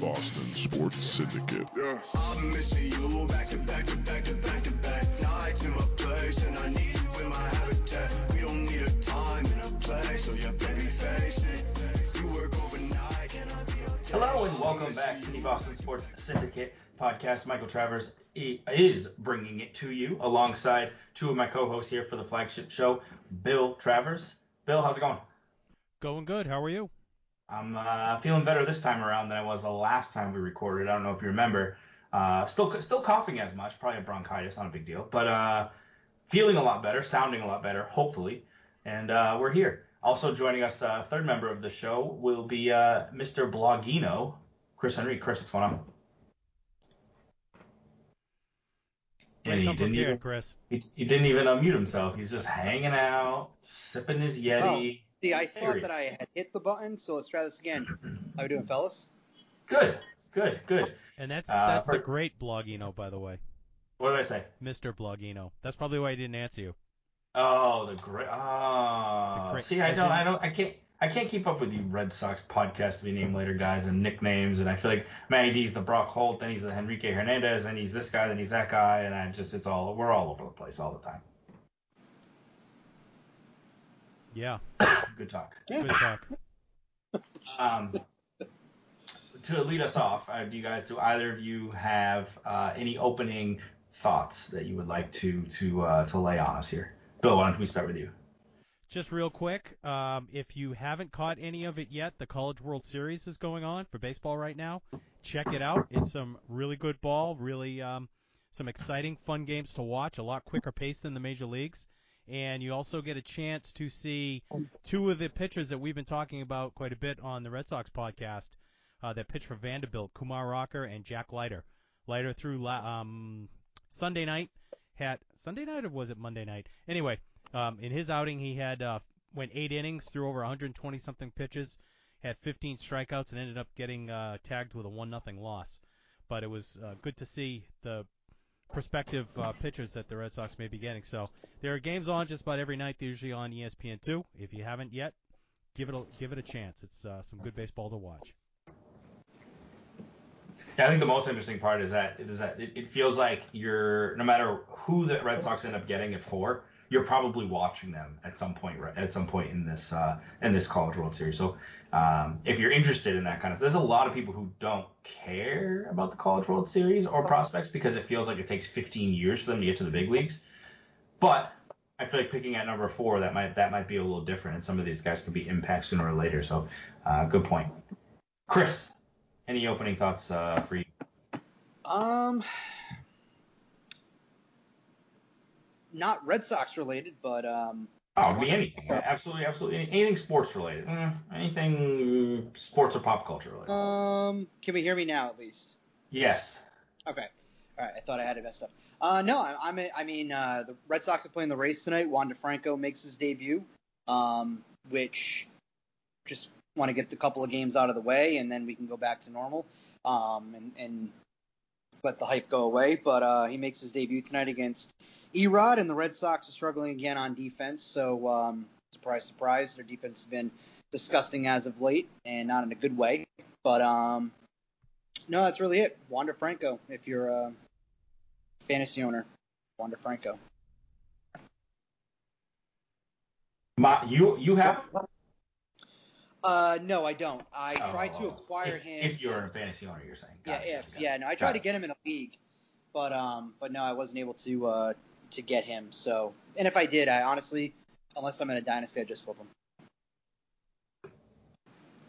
Boston Sports Syndicate. Yeah. I'm missing you back to back to back to back to back nights in my place, and I need you in my habitat. We don't need a time and a place, so yeah, baby, face it. You work overnight, and I'll be Hello and welcome back to the Boston Sports Syndicate podcast. Michael Travers is bringing it to you alongside two of my co-hosts here for the flagship show, Bill Travers. Bill, how's it going? Going good. How are you? I'm uh, feeling better this time around than I was the last time we recorded. I don't know if you remember. Uh, still, still coughing as much, probably a bronchitis, not a big deal, but uh, feeling a lot better, sounding a lot better, hopefully. And uh, we're here. Also joining us, uh, third member of the show will be uh, Mr. Blogino, Chris Henry. Chris, what's going on? To come didn't even, Chris. he, he didn't even unmute himself. He's just hanging out, sipping his Yeti. See, I thought that I had hit the button, so let's try this again. How we doing, fellas? Good, good, good. And that's Uh, that's the for- great Blogino, by the way, What did I say? Mr. Blogino. That's probably why I didn't answer you. Oh, the great. Oh, The great- see, I don't, in- I don't, I can't, I can't keep up with you Red Sox podcast to be named later guys and nicknames, and I feel like Matty D's the Brock Holt, then he's the Enrique Hernandez, and he's this guy, then he's that guy, and I just, it's all, we're all over the place all the time. Yeah, Good talk. good talk. Um, to lead us off, uh, do you guys, do either of you have uh, any opening thoughts that you would like to to uh, to lay on us here? Bill, why don't we start with you? Just real quick, um, if you haven't caught any of it yet, the College World Series is going on for baseball right now. Check it out. It's some really good ball, really um, some exciting, fun games to watch. A lot quicker pace than the major leagues, and you also get a chance to see two of the pitchers that we've been talking about quite a bit on the Red Sox podcast uh, that pitch for Vanderbilt, Kumar Rocker and Jack Leiter. Leiter through la- um, Sunday night had Sunday night or was it Monday night? Anyway, um, in his outing he had uh, went eight innings, threw over 120 something pitches, had 15 strikeouts, and ended up getting uh, tagged with a one nothing loss. But it was uh, good to see the prospective uh, pitchers that the Red Sox may be getting. So there are games on just about every night. They're usually on E ESPN2. If you haven't yet, give it a, give it a chance. It's uh, some good baseball to watch. Yeah, I think the most interesting part is that is that it, it feels like you're no matter who the Red Sox end up getting it for, you're probably watching them at some point right, at some point in this uh, in this College World Series. So um, if you're interested in that kind of, there's a lot of people who don't care about the College World Series or prospects because it feels like it takes 15 years for them to get to the big leagues. But I feel like picking at number four that might that might be a little different, and some of these guys could be impact sooner or later. So uh, good point, Chris. Any opening thoughts uh, for you? Um, not Red Sox related, but um, Oh, be anything. Absolutely, absolutely. Anything sports related. Eh, anything sports or pop culture related. um, can we hear me now at least? yes. Okay. All right. I thought I had it messed up. Uh, no, I, I'm. I mean, uh, the Red Sox are playing the Rays tonight. Wander Franco makes his debut, um, which just want to get the couple of games out of the way, and then we can go back to normal, um, and, and let the hype go away. But uh, he makes his debut tonight against E-Rod, and the Red Sox are struggling again on defense. So, um, surprise, surprise, their defense has been disgusting as of late, and not in a good way. But um, no, that's really it. Wander Franco, if you're a fantasy owner, Wander Franco. My, you you have Uh, no, I don't. I tried to Oh, acquire if, him. If you're a fantasy owner, you're saying. yeah, it, if got yeah, it. no, I Got tried to get him in a league, but um, but no, I wasn't able to uh to get him. So, and if I did, I honestly, unless I'm in a dynasty, I just flip him.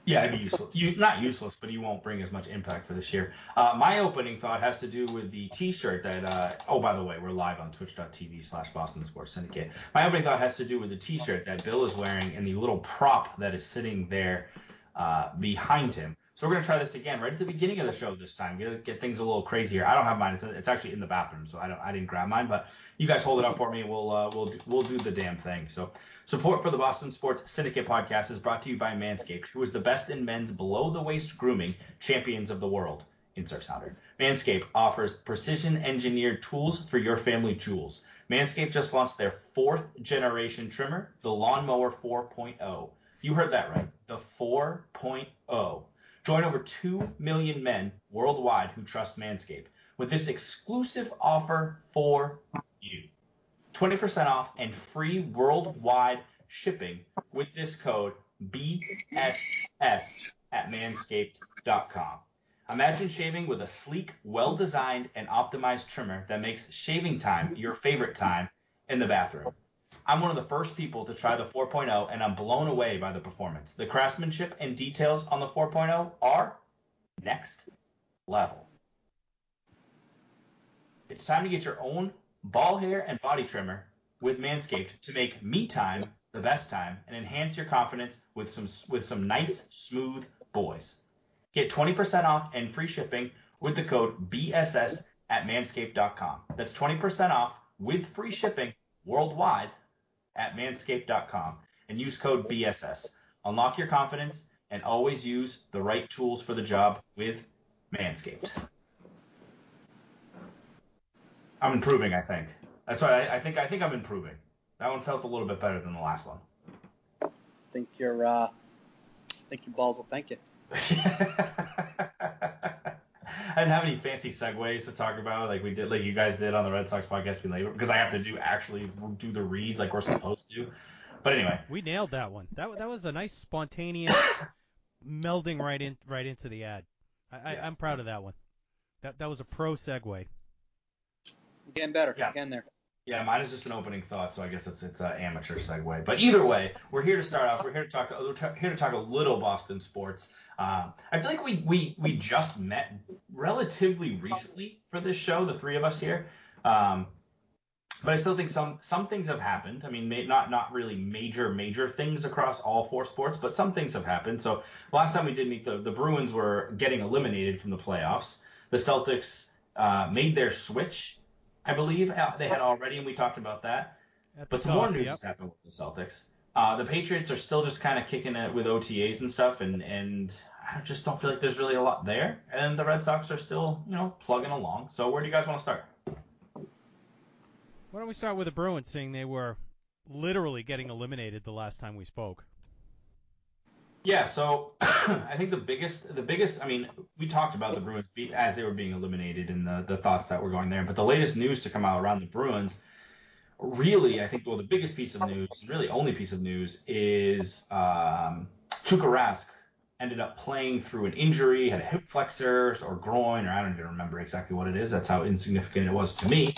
Yeah, it'd be useless. You not useless, but you won't bring as much impact for this year. Uh, my opening thought has to do with the T-shirt that. Uh, oh, by the way, we're live on Twitch.tv/slash Boston Sports Syndicate. My opening thought has to do with the T-shirt that Bill is wearing and the little prop that is sitting there uh, behind him. So we're gonna try this again right at the beginning of the show this time. Get, get things a little crazier. I don't have mine. It's, it's actually in the bathroom, so I don't. I didn't grab mine, but you guys hold it up for me. We'll uh, we'll we'll do the damn thing. So support for the Boston Sports Syndicate podcast is brought to you by Manscaped, who is the best in men's below the waist grooming champions of the world. Insert sounder. Manscaped offers precision engineered tools for your family jewels. Manscaped just launched their fourth generation trimmer, the Lawnmower 4.0. You heard that right. The 4.0. Join over 2 million men worldwide who trust Manscaped with this exclusive offer for you. 20% off and free worldwide shipping with this code BSS at manscaped.com. Imagine shaving with a sleek, well designed, and optimized trimmer that makes shaving time your favorite time in the bathroom. I'm one of the first people to try the 4.0, and I'm blown away by the performance. The craftsmanship and details on the 4.0 are next level. It's time to get your own ball hair and body trimmer with Manscaped to make me time the best time and enhance your confidence with some with some nice smooth boys. Get 20% off and free shipping with the code BSS at manscaped.com. That's 20% off with free shipping worldwide at manscaped.com and use code BSS. Unlock your confidence and always use the right tools for the job with Manscaped. I'm improving, I think. That's why I, I think I think I'm improving. That one felt a little bit better than the last one. think your uh, think your balls will thank you. I didn't have any fancy segues to talk about like we did, like you guys did on the Red Sox podcast later, because I have to do actually do the reads like we're supposed to. But anyway, We nailed that one. That that was a nice spontaneous melding right in right into the ad. I, I, Yeah. I'm proud of that one. That that was a pro segue. Getting better. Yeah. Getting there. Yeah, mine is just an opening thought, so I guess it's it's an amateur segue. But either way, we're here to start off. We're here to talk. We're ta- here to talk a little Boston sports. Um, I feel like we we we just met relatively recently for this show, the three of us here. Um, but I still think some some things have happened. I mean, may, not not really major major things across all four sports, but some things have happened. So last time we did meet, the the Bruins were getting eliminated from the playoffs. The Celtics uh, made their switch, I believe they had already, and we talked about that. At But some more news yep. has happened with the Celtics. Uh, the Patriots are still just kind of kicking it with OTAs and stuff, and and I just don't feel like there's really a lot there. And the Red Sox are still, you know, plugging along. So where do you guys want to start? Why don't we start with the Bruins, seeing they were literally getting eliminated the last time we spoke. Yeah, so I think the biggest, the biggest, I mean, we talked about the Bruins as they were being eliminated and the, the thoughts that were going there, but the latest news to come out around the Bruins, really, I think, well, the biggest piece of news, really only piece of news, is um, Tuukka Rask ended up playing through an injury, had a hip flexor or groin, or I don't even remember exactly what it is. That's how insignificant it was to me.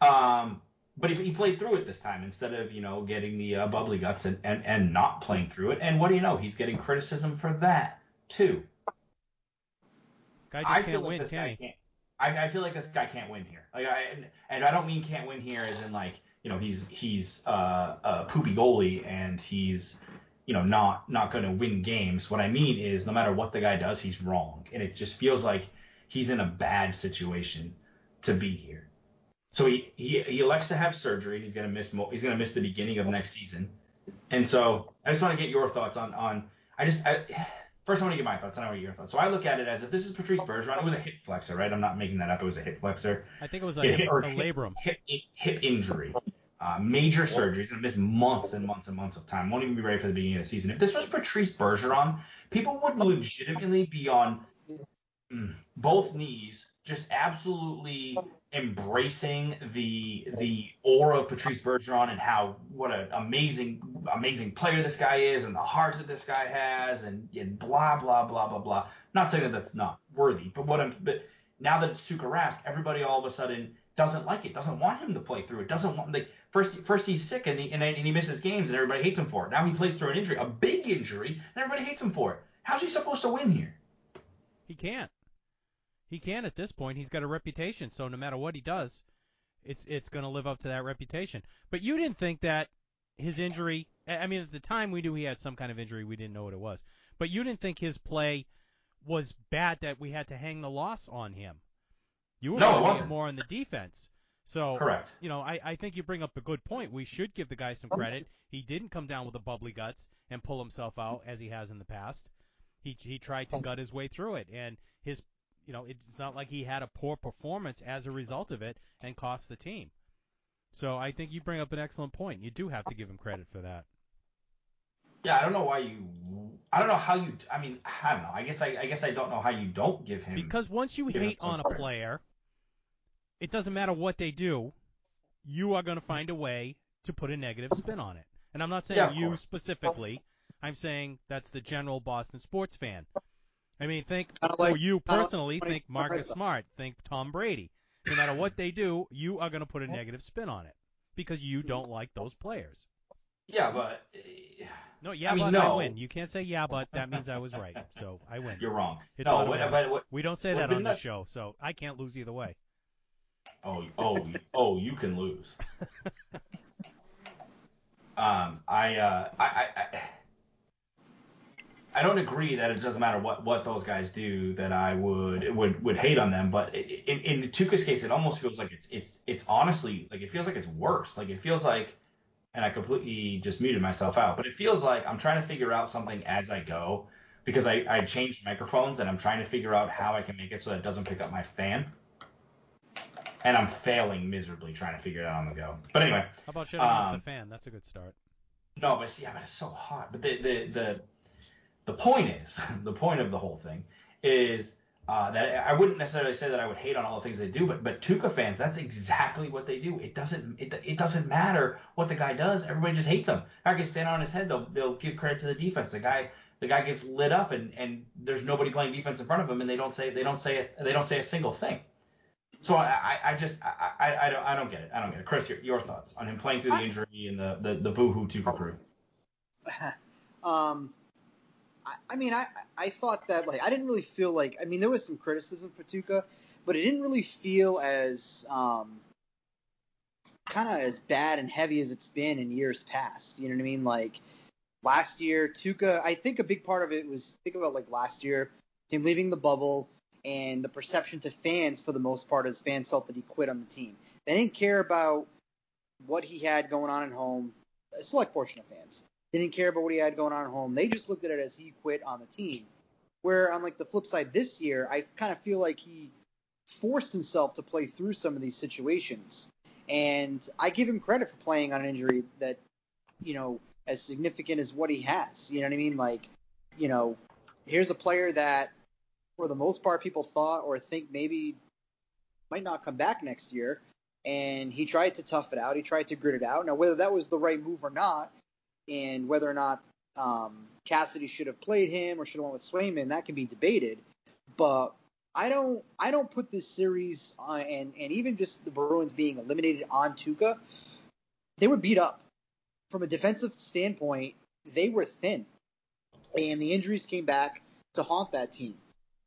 Um, but he, he played through it this time instead of you know getting the uh, bubbly guts and, and and not playing through it. And what do you know? He's getting criticism for that too. Guy just I can't feel like win, this can guy he? can't. I, I feel like this guy can't win here. Like I and, and I don't mean can't win here as in like you know he's he's uh, a poopy goalie and he's you know not not going to win games. What I mean is no matter what the guy does, he's wrong, and it just feels like he's in a bad situation to be here. So he, he, he elects to have surgery. and He's gonna miss mo- he's gonna miss the beginning of next season. And so I just want to get your thoughts on on I just I, first I want to get my thoughts. and I want to get your thoughts. So I look at it as if this is Patrice Bergeron. It was a hip flexor, right? I'm not making that up. It was a hip flexor. I think it was like hip- a, a hip- labrum. Hip hip injury. Uh, major surgery. He's gonna miss months and months and months of time. Won't even be ready for the beginning of the season. If this was Patrice Bergeron, people would legitimately be on mm, both knees, just absolutely embracing the the aura of Patrice Bergeron and how what an amazing amazing player this guy is and the heart that this guy has and, and blah blah blah blah blah. Not saying that that's not worthy, but what I'm but now that it's Tuukka Rask, everybody all of a sudden doesn't like it, doesn't want him to play through it, doesn't want like first first he's sick and he, and, and he misses games and everybody hates him for it. Now he plays through an injury, a big injury, and everybody hates him for it. How's he supposed to win here? He can't. He can at this point. He's got a reputation, so no matter what he does, it's it's going to live up to that reputation. But you didn't think that his injury. I mean, at the time we knew he had some kind of injury. We didn't know what it was. But you didn't think his play was bad that we had to hang the loss on him. You were No, it wasn't. more on the defense. So Correct. you know, I, I think you bring up a good point. We should give the guy some oh, credit. He didn't come down with the bubbly guts and pull himself out as he has in the past. He he tried to oh. gut his way through it, and his you know it's not like he had a poor performance as a result of it and cost the team. So I think you bring up an excellent point. You do have to give him credit for that. Yeah, I don't know why you I don't know how you. I mean, I don't know. I guess I, I guess I don't know how you don't give him. Because once you hate on a player, it doesn't matter what they do, you are going to find a way to put a negative spin on it. And I'm not saying Yeah, you course. specifically. I'm saying that's the general Boston sports fan. I mean, think Kinda for you personally, like think the Red Marcus Smart, think Tom Brady. No matter what they do, you are going to put a negative spin on it because you don't like those players. yeah, but No, yeah, I mean, but I win. You can't say yeah, but that means I was right. So I win. you're wrong. It's no, automatic. but, but We don't say that on not- this show, so I can't lose either way. Oh, oh, you- oh, you can lose. um, I, uh, I, I, I, I don't agree that it doesn't matter what, what those guys do that I would would would hate on them. But in in Tuukka's case, it almost feels like it's it's it's honestly like it feels like it's worse. Like it feels like, and I completely just muted myself out. But it feels like I'm trying to figure out something as I go because I I changed microphones and I'm trying to figure out how I can make it so that it doesn't pick up my fan and I'm failing miserably trying to figure it out on the go. But anyway, How about shutting off Um, the fan? That's a good start. no, but see, yeah, but it's so hot. But the the the the point is, the point of the whole thing is uh, that I wouldn't necessarily say that I would hate on all the things they do, but but Tuukka fans, that's exactly what they do. It doesn't it, it doesn't matter what the guy does. Everybody just hates him. I can stand on his head. They'll they'll give credit to the defense. The guy the guy gets lit up and and there's nobody playing defense in front of him, and they don't say they don't say it they don't say a single thing. So I, I, I just I, I, I don't I don't get it. I don't get it. Chris, your, your thoughts on him playing through the injury and the the, the boohoo Tuukka crew. um, I, I mean, I I thought that like I didn't really feel like I mean there was some criticism for Tuukka, but it didn't really feel as um kind of as bad and heavy as it's been in years past. You know what I mean? Like last year, Tuukka. I think a big part of it was think about like last year, him leaving the bubble and the perception to fans for the most part is fans felt that he quit on the team. They didn't care about what he had going on at home. A select portion of fans didn't care about what he had going on at home. They just looked at it as he quit on the team. Where on like the flip side this year, I kind of feel like he forced himself to play through some of these situations. And I give him credit for playing on an injury that, you know, as significant as what he has. You know what I mean? Like, you know, here's a player that, for the most part, people thought or think maybe might not come back next year. And he tried to tough it out. He tried to grit it out. Now, whether that was the right move or not, and whether or not um, Cassidy should have played him or should have went with Swayman, that can be debated. But I don't, I don't put this series on, and and even just the Bruins being eliminated on Tuukka, they were beat up. From a defensive standpoint, they were thin, and the injuries came back to haunt that team.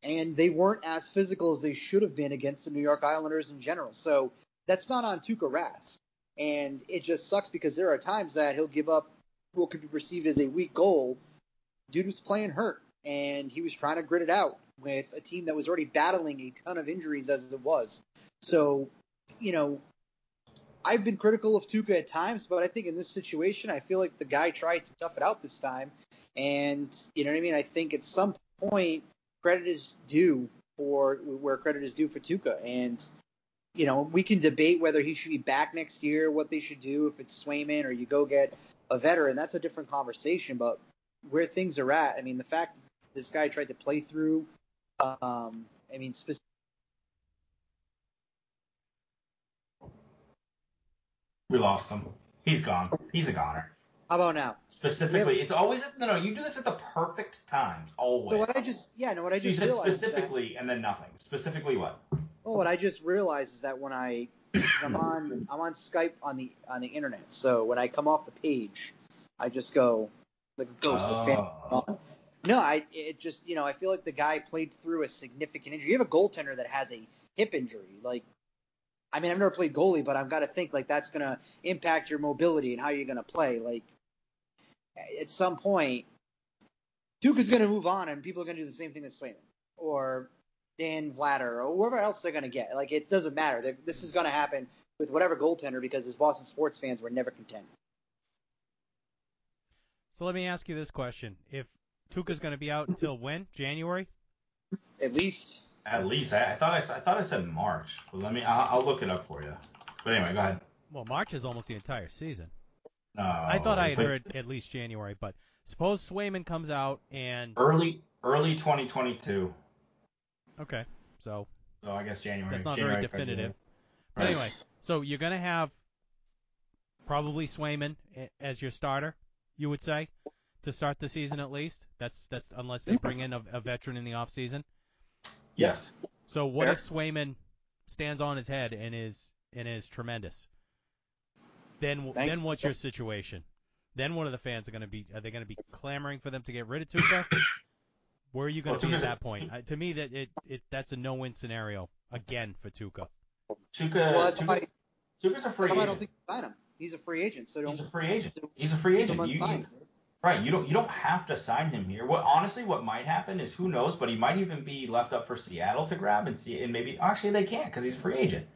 And they weren't as physical as they should have been against the New York Islanders in general. So that's not on Tuukka Rask. And it just sucks because there are times that he'll give up what could be perceived as a weak goal. Dude was playing hurt, and he was trying to grit it out with a team that was already battling a ton of injuries as it was. So, you know, I've been critical of Tuukka at times, but I think in this situation, I feel like the guy tried to tough it out this time. And, you know what I mean? I think at some point, credit is due for where credit is due for Tuukka. And, you know, we can debate whether he should be back next year, what they should do, if it's Swayman or you go get a veteran. That's a different conversation. But where things are at, I mean, the fact this guy tried to play through, um, I mean, specifically. We lost him. He's gone. He's a goner. How about now? Specifically, it's always no, no. You do this at the perfect times, always. So what I just, yeah, no, what I So you just said realized. is that- specifically and then nothing. Specifically what? Well, what I just realized is that when I, I'm on, I'm on Skype on the on the internet. So when I come off the page, I just go like a ghost. Oh. No, I it just you know I feel like the guy played through a significant injury. You have a goaltender that has a hip injury. Like, I mean, I've never played goalie, but I've got to think like that's gonna impact your mobility and how you're gonna play. Like, at some point, Duke is gonna move on, and people are gonna do the same thing as Swayman or Dan Vladar or whoever else they're gonna get. Like, it doesn't matter. They're, this is gonna happen with whatever goaltender because as Boston sports fans, we're never content. So let me ask you this question: If Tuukka's going to be out until when? January? At least At least I, I thought I, s- I thought I said March. But let me. I'll, I'll look it up for you. But anyway, go ahead. Well, March is almost the entire season. No, I thought I had but heard at least January, but suppose Swayman comes out and early early 2022. Okay, so So I guess January. that's not January, very definitive. But Right. anyway, so you're gonna have probably Swayman as your starter, you would say, to start the season at least. That's that's unless they bring in a, a veteran in the off season. Yes. So what Fair. if Swayman stands on his head and is and is tremendous? Then Thanks. then what's your situation? Then what are the fans are going to be? Are they going to be clamoring for them to get rid of Tuukka? Where are you going Well, to be at that point? Uh, to me, that it, it that's a no-win scenario again for Tuukka. Tuukka. well, Tuukka- why, Tuukka's a free why I don't think you sign him. He's a free agent, so don't He's a free agent. He's a free agent. You, you, right. You don't you don't have to sign him here. What honestly, what might happen is who knows, but he might even be left up for Seattle to grab and see, and maybe actually they can't because he's a free agent.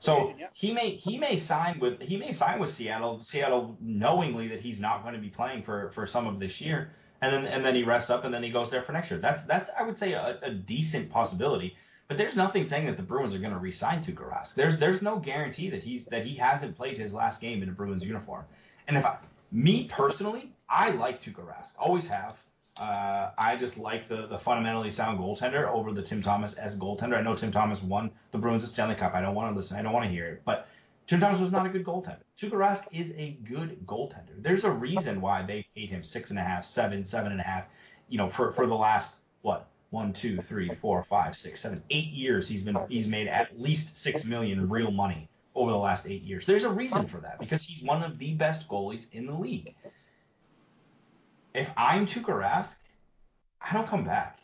So Free agent, yeah. he may he may sign with he may sign with Seattle Seattle knowingly that he's not going to be playing for for some of this year, and then and then he rests up and then he goes there for next year. That's that's I would say a, a decent possibility. But there's nothing saying that the Bruins are going to re-sign Tuukka Rask. There's there's no guarantee that he's that he hasn't played his last game in a Bruins uniform. And if I, me personally, I like Tuukka Rask, always have. Uh, I just like the the fundamentally sound goaltender over the Tim Thomas as goaltender. I know Tim Thomas won the Bruins the Stanley Cup. I don't want to listen. I don't want to hear it. But Tim Thomas was not a good goaltender. Tuukka Rask is a good goaltender. There's a reason why they paid him six and a half, seven, seven and a half. You know, for for the last what one, two, three, four, five, six, seven, eight years. He's been he's made at least six million real money over the last eight years. There's a reason for that because he's one of the best goalies in the league. If I'm Tuukka Rask, I don't come back.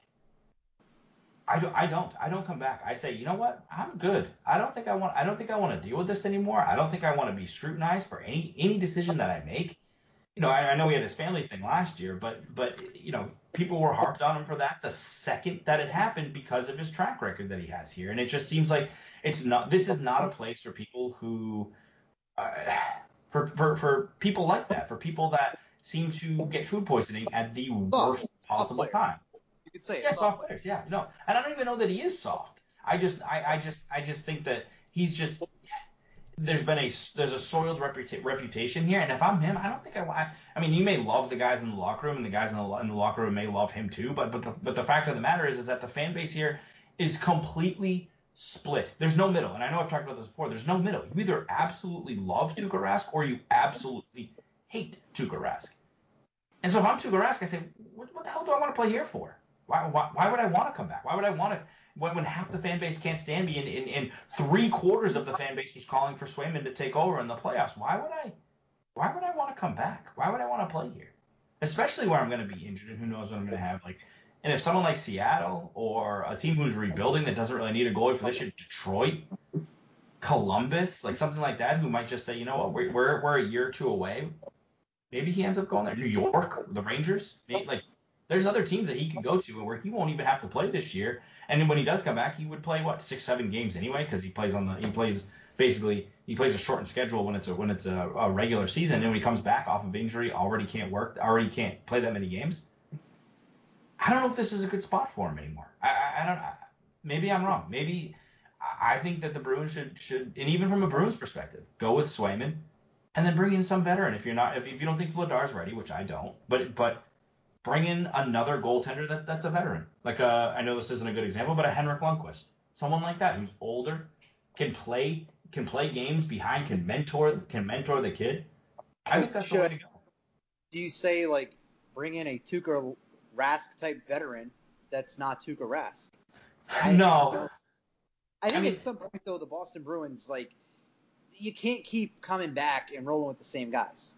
I don't, I don't. I don't come back. I say, you know what? I'm good. I don't think I want. I don't think I want to deal with this anymore. I don't think I want to be scrutinized for any any decision that I make. You know, I, I know we had this family thing last year, but but you know, people were harped on him for that the second that it happened because of his track record that he has here, and it just seems like it's not. This is not a place for people who, uh, for for for people like that, for people that seem to get food poisoning at the worst possible time. You could say Yeah, it. soft players. Yeah, no, and I don't even know that he is soft. I just, I, I just, I just think that he's just. There's been a there's a soiled reputa- reputation here, and if I'm him, I don't think I want. I mean, you may love the guys in the locker room, and the guys in the, in the locker room may love him too, but but the, but the fact of the matter is, is that the fan base here is completely split. There's no middle, and I know I've talked about this before. There's no middle. You either absolutely love Tuukka Rask or you absolutely hate Tuukka Rask. And so if I'm Tuukka Rask, I say, what, what the hell do I want to play here for? Why, why, why would I want to come back? Why would I want to when, when half the fan base can't stand me and, and, and three quarters of the fan base was calling for Swayman to take over in the playoffs? Why would I? Why would I want to come back? Why would I want to play here? Especially where I'm going to be injured and who knows what I'm going to have. Like, and if someone like Seattle or a team who's rebuilding that doesn't really need a goalie for this year, Detroit, Columbus, like something like that, who might just say, you know what, we're we're, we're a year or two away. Maybe he ends up going there. New York, the Rangers, maybe, like there's other teams that he could go to where he won't even have to play this year. And when he does come back, he would play what six, seven games anyway because he plays on the he plays basically he plays a shortened schedule when it's a when it's a, a regular season. And when he comes back off of injury, already can't work, already can't play that many games. I don't know if this is a good spot for him anymore. I, I, I don't. I, maybe I'm wrong. Maybe I I think that the Bruins should should and even from a Bruins perspective, go with Swayman, and then bring in some veteran. If you're not if, if you don't think Vladar's ready, which I don't, but but bring in another goaltender that, that's a veteran. Like uh, I know this isn't a good example, but a Henrik Lundqvist, someone like that who's older, can play can play games behind, can mentor can mentor the kid. I think that's the way to go. Do you say like bring in a Tuukka Rask type veteran that's not Tuukka Rask? I- No, I think I mean- at some point though the Boston Bruins like you can't keep coming back and rolling with the same guys.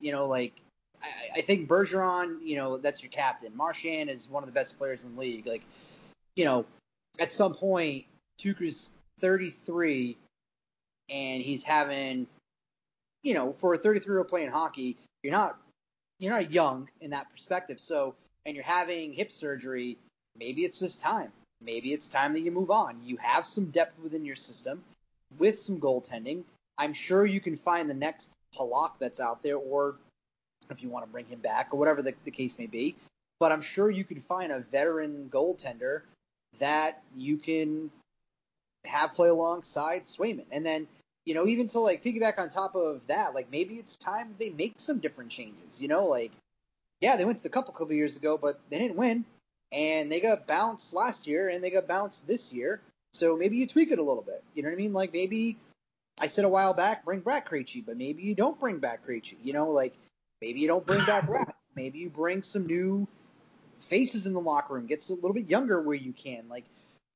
You know, like I, I think Bergeron, you know, that's your captain. Marchand is one of the best players in the league. Like, you know, at some point Tuukka's 33 and he's having, you know, for a 33 year old playing hockey, you're not you're not young in that perspective. So, and you're having hip surgery, maybe it's just time. Maybe it's time that you move on. You have some depth within your system with some goaltending. I'm sure you can find the next Halak that's out there, or if you want to bring him back, or whatever the, the case may be. But I'm sure you can find a veteran goaltender that you can have play alongside Swayman. And then you know, even to like piggyback on top of that, like maybe it's time they make some different changes. You know, like yeah, they went to the cup a couple years ago, but they didn't win, and they got bounced last year, and they got bounced this year. So maybe you tweak it a little bit. You know what I mean? Like maybe I said a while back, bring back Krejci, but maybe you don't bring back Krejci. You know, like maybe you don't bring back Rat. Maybe you bring some new faces in the locker room, gets a little bit younger where you can. Like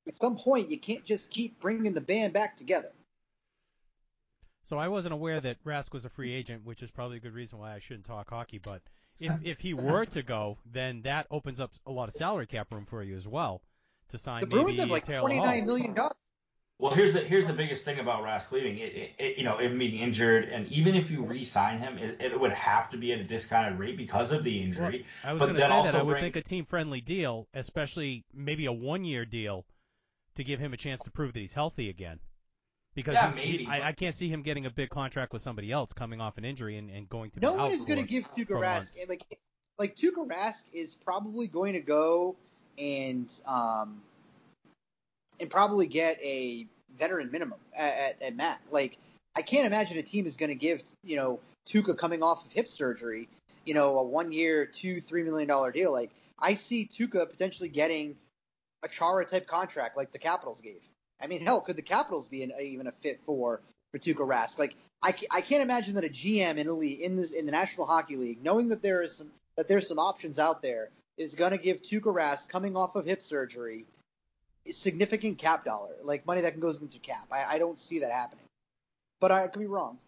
at some point, you can't just keep bringing the band back together. So I wasn't aware that Rask was a free agent, which is probably a good reason why I shouldn't talk hockey. But if if he were to go, then that opens up a lot of salary cap room for you as well to sign The maybe Bruins have like twenty nine million dollars. Well, here's the here's the biggest thing about Rask leaving. It, it, it you know him being injured, and even if you re-sign him, it, it would have to be at a discounted rate because of the injury. I was going to that say that I would brings- think a team-friendly deal, especially maybe a one-year deal, to give him a chance to prove that he's healthy again. Because Yeah, he's- he- maybe, I, I can't see him getting a big contract with somebody else coming off an injury and, and going to No be one out is going to give Tuukka for. Rask like like Tuukka Rask is probably going to go and um and probably get a veteran minimum at, at, Mac. Like I can't imagine a team is going to give you know Tuukka coming off of hip surgery, you know, a one year, two, three million dollar deal. Like I see Tuukka potentially getting a Chara type contract like the Capitals gave. I mean, hell, could the Capitals be an, even a fit for for Tuukka Rask? Like I, I can't imagine that a GM in the in this in the National Hockey League, knowing that there is some that there's some options out there, is going to give Tuukka Rask coming off of hip surgery significant cap dollar, like money that can goes into cap. I, I don't see that happening, but I could be wrong.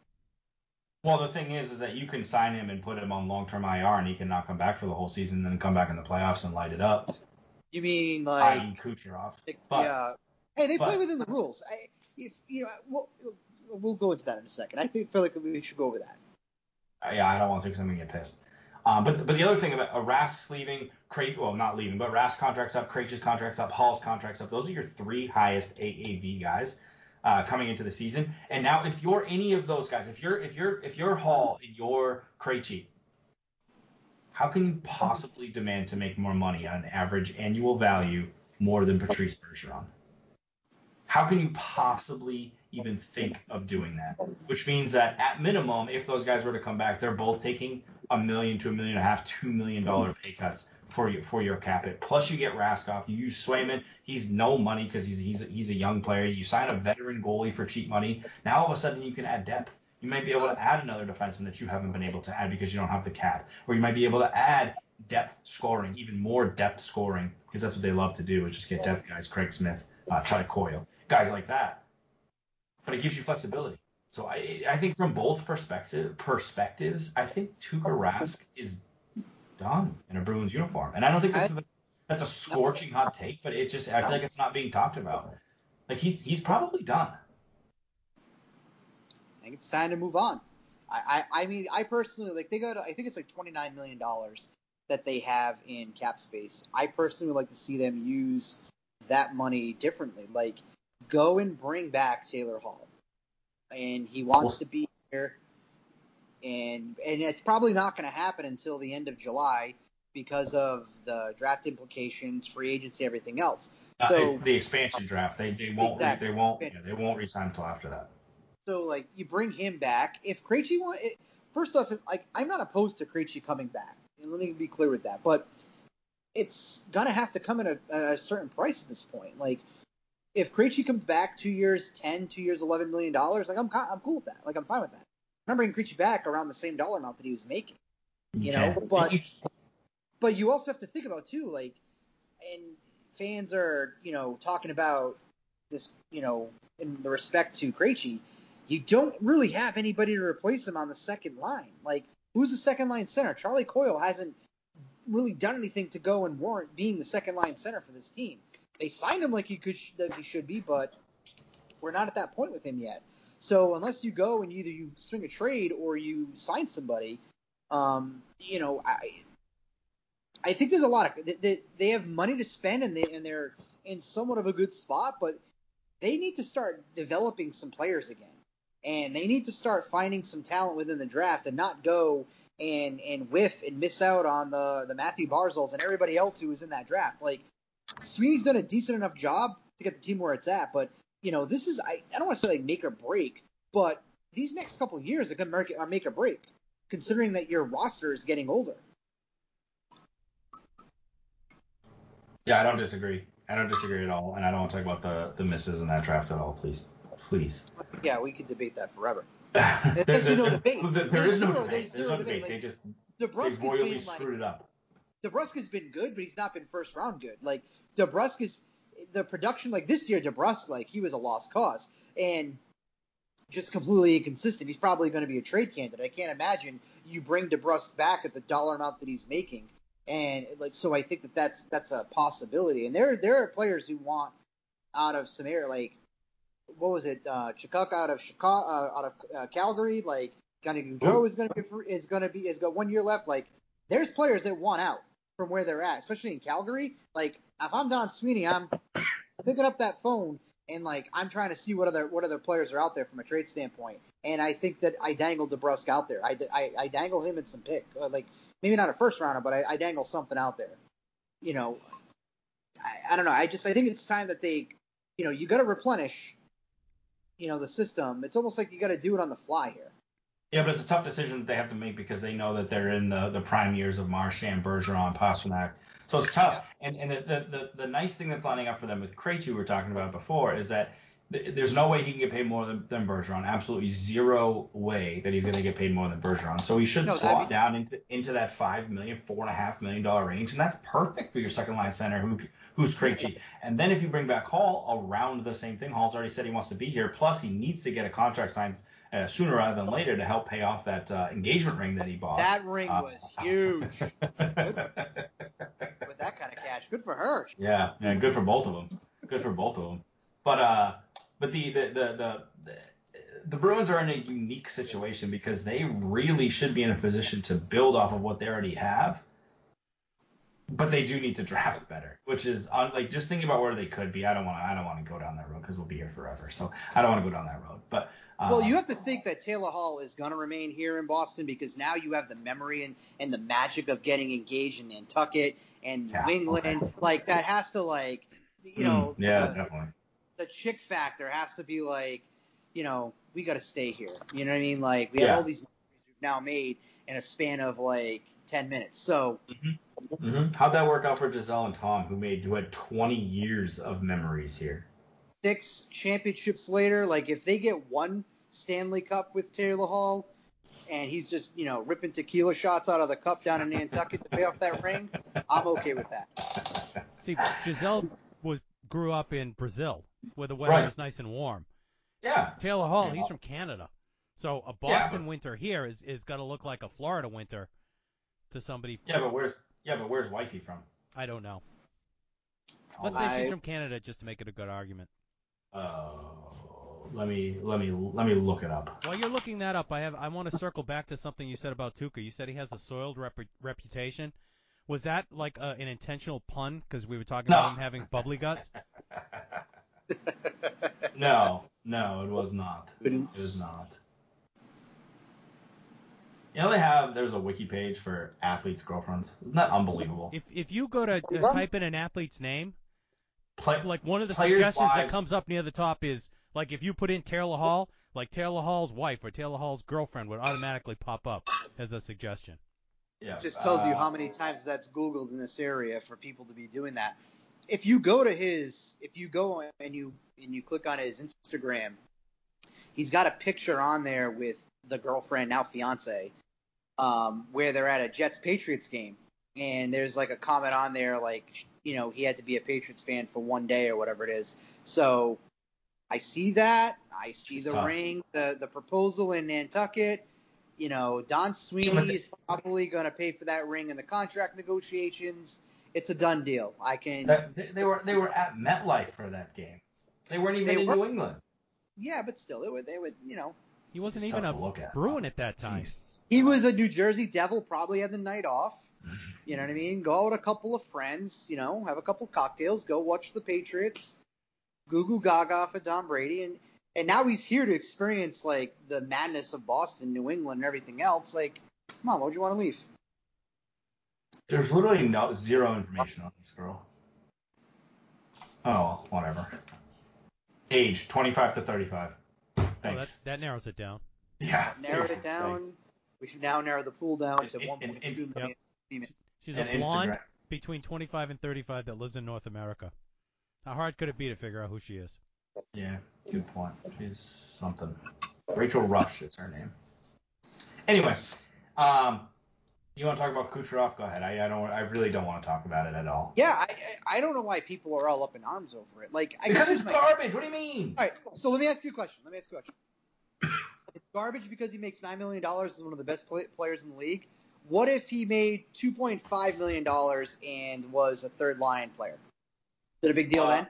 Well, the thing is, is that you can sign him and put him on long-term IR, and he can not come back for the whole season, and then come back in the playoffs and light it up. You mean like, I.e. Kucherov. like, but- yeah? Hey, they play within the rules. I, if you know, we'll, we'll go into that in a second. I think feel like we should go over that. Uh, yeah, I don't want to because I'm gonna get pissed. Um, but but the other thing about uh, Rask's leaving, Crate, well not leaving, but Rask contracts up, Krejci's contracts up, Hall's contracts up. Those are your three highest AAV guys uh, coming into the season. And now if you're any of those guys, if you're if you're if you're Hall and you're Krejci, how can you possibly demand to make more money on average annual value more than Patrice Bergeron? How can you possibly even think of doing that? Which means that at minimum, if those guys were to come back, they're both taking a million to a million and a half, two million dollar pay cuts for you for your cap it. Plus you get Raskoff, you use Swayman, he's no money because he's he's a, he's a young player. You sign a veteran goalie for cheap money. Now all of a sudden you can add depth. You might be able to add another defenseman that you haven't been able to add because you don't have the cap, or you might be able to add depth scoring, even more depth scoring, because that's what they love to do is just get depth guys, Craig Smith, uh, Troy Coyle, guys like that. But it gives you flexibility. So I I think from both perspective perspectives, I think Tuukka Rask is done in a Bruins uniform, and I don't think that's, a, that's a scorching hot take, but it's just I feel like it's not being talked about. Like he's he's probably done. I think it's time to move on. I, I, I mean, I personally like they got. I think it's like twenty nine million dollars that they have in cap space. I personally would like to see them use that money differently. Like, go and bring back Taylor Hall, and he wants to be here. And and it's probably not going to happen until the end of July because of the draft implications, free agency, everything else. Uh, So- the expansion draft, they they won't Exactly. they won't yeah, they won't resign until after that. So like you bring him back. If Krejci want, it, first off, like I'm not opposed to Krejci coming back. And let me be clear with that. But it's gonna have to come at a, at a certain price at this point. Like if Krejci comes back two years, ten, two years, eleven million dollars, like I'm I'm cool with that. Like I'm fine with that. I'm bringing Krejci back around the same dollar amount that he was making. You know, but- But you also have to think about too, like, and fans are, you know, talking about this, you know, in the respect to Krejci, you don't really have anybody to replace him on the second line. Like, who's the second line center? Charlie Coyle hasn't really done anything to go and warrant being the second line center for this team. They signed him like he could, like he should be, but we're not at that point with him yet. So unless you go and either you swing a trade or you sign somebody, um, you know, I I think there's a lot of they, they have money to spend and they and they're in somewhat of a good spot, but they need to start developing some players again, and they need to start finding some talent within the draft and not go and and whiff and miss out on the the Matthew Barzals and everybody else who was in that draft. Like Sweeney's done a decent enough job to get the team where it's at, but you know this is I, I don't want to say like make or break, but these next couple years are to make, are make or break, considering that your roster is getting older. Yeah, I don't disagree. I don't disagree at all, and I don't want to talk about the the misses in that draft at all. Please, please. Yeah, we could debate that forever. there, There's no debate. There, there There's no debate. there's no debate. They just they royally screwed it up. DeBrusk's been good, but he's not been first round good. Like DeBrusk's the production like this year, DeBrusk like he was a lost cause and just completely inconsistent. He's probably going to be a trade candidate. I can't imagine you bring DeBrusk back at the dollar amount that he's making, and like so I think that that's that's a possibility. And there there are players who want out of some area like what was it, uh, Tkachuk out of Chicago, uh, out of uh, Calgary, like Johnny Gaudreau is going to be is going to be is got one year left. Like there's players that want out from where they're at, especially in Calgary. Like if I'm Don Sweeney, I'm picking up that phone and like I'm trying to see what other what other players are out there from a trade standpoint. And I think that I dangle DeBrusk out there. I, I, I dangle him in some pick, uh, like maybe not a first rounder, but I, I dangle something out there. You know, I, I don't know. I just I think it's time that they, you know, you got to replenish, you know, the system. It's almost like you got to do it on the fly here. Yeah, but it's a tough decision that they have to make because they know that they're in the, the prime years of Marchand, Bergeron, Pastrnak. So it's tough. And and the, the, the, nice thing that's lining up for them with Krejci, we were talking about before, is that th- there's no way he can get paid more than, than Bergeron. Absolutely zero way that he's going to get paid more than Bergeron. So he should No, slot be- down into into that five million, four and a half million dollar range, and that's perfect for your second line center who who's Krejci. And then if you bring back Hall around the same thing, Hall's already said he wants to be here. Plus he needs to get a contract signed uh, sooner rather than later to help pay off that uh, engagement ring that he bought. That ring Uh, was huge with that kind of cash. Good for her. yeah, yeah, good for both of them. Good for both of them. But uh, but the the the the, the, the Bruins are in a unique situation because they really should be in a position to build off of what they already have. But they do need to draft better, which is on like just thinking about where they could be. I don't want to I don't want to go down that road because we'll be here forever. So I don't want to go down that road. But uh, Well, you have to think that Taylor Hall is going to remain here in Boston because now you have the memory and, and the magic of getting engaged in Nantucket and New Yeah, England. okay. Like that has to like, you mm, know, yeah, the, definitely. the chick factor has to be like, you know, we got to stay here. You know what I mean? Like we have all these memories we've now made in a span of like ten minutes. So hmm How'd that work out for Gisele and Tom, who made who had 20 years of memories here? six championships later, like if they get one Stanley Cup with Taylor Hall, and he's just you know ripping tequila shots out of the cup down in Nantucket to pay off that ring, I'm okay with that. See, Gisele was grew up in Brazil, where the weather Right. was nice and warm. Yeah. Taylor Hall, Yeah. he's from Canada, so a Yeah, Boston but- winter here is is gonna look like a Florida winter to somebody. Yeah, but where's yeah, but where's wifey from? I don't know. Oh, Let's say she's from Canada just to make it a good argument. Oh, let me let me let me look it up. While you're looking that up, I have I want to circle back to something you said about Tuukka. You said he has a soiled rep- reputation. Was that like a, an intentional pun? Because we were talking No. about him having bubbly guts. no, no, it was not. It was not. You know they have there's a wiki page for athletes' girlfriends. Isn't that unbelievable? If if you go to uh, type in an athlete's name, Play, like one of the Players' suggestions that comes up near the top is like if you put in Taylor Hall, like Taylor Hall's wife or Taylor Hall's girlfriend would automatically pop up as a suggestion. yeah, Just tells you uh, how many times that's Googled in this area for people to be doing that. If you go to his, if you go and you and you click on his Instagram, he's got a picture on there with the girlfriend, now fiance, um, where they're at a Jets Patriots game, and there's like a comment on there like, you know, he had to be a Patriots fan for one day or whatever it is. So I see that. I see the Tough. ring, the the proposal in Nantucket. You know, Don Sweeney is probably going to pay for that ring in the contract negotiations. It's a done deal. I can. That, they, they were they were at MetLife for that game. They weren't even They in were- New England. yeah, but still, it would. They would. You know, He wasn't even a look at. Bruin at that time. Jesus. he was a New Jersey Devil. Probably had the night off. You know what I mean? Go out with a couple of friends. You know, have a couple of cocktails. Go watch the Patriots. Goo goo gaga for Tom Brady, and and now he's here to experience like the madness of Boston, New England, and everything else. Like, come on, why'd you want to leave? There's literally no zero information on this girl. Oh, whatever. Age 25 to 35. Well, Thanks. that, that narrows it down. yeah. Narrowed it down. thanks. We should now narrow the pool down to And- 1.2 and- million. Yep. She's And a blonde Instagram. between 25 and 35 that lives in North America. How hard could it be to figure out who she is? Yeah, good point. She's something. Rachel Rush is her name. Anyway, um, you want to talk about Kucherov? Go ahead. I, I don't. I really don't want to talk about it at all. Yeah, I, I I don't know why people are all up in arms over it. Like, I Because guess it's my- garbage. What do you mean? All right, so let me ask you a question. Let me ask you a question. It's garbage because he makes nine million dollars as one of the best play- players in the league. What if he made two point five million dollars and was a third line player? Is it a big deal Uh, then?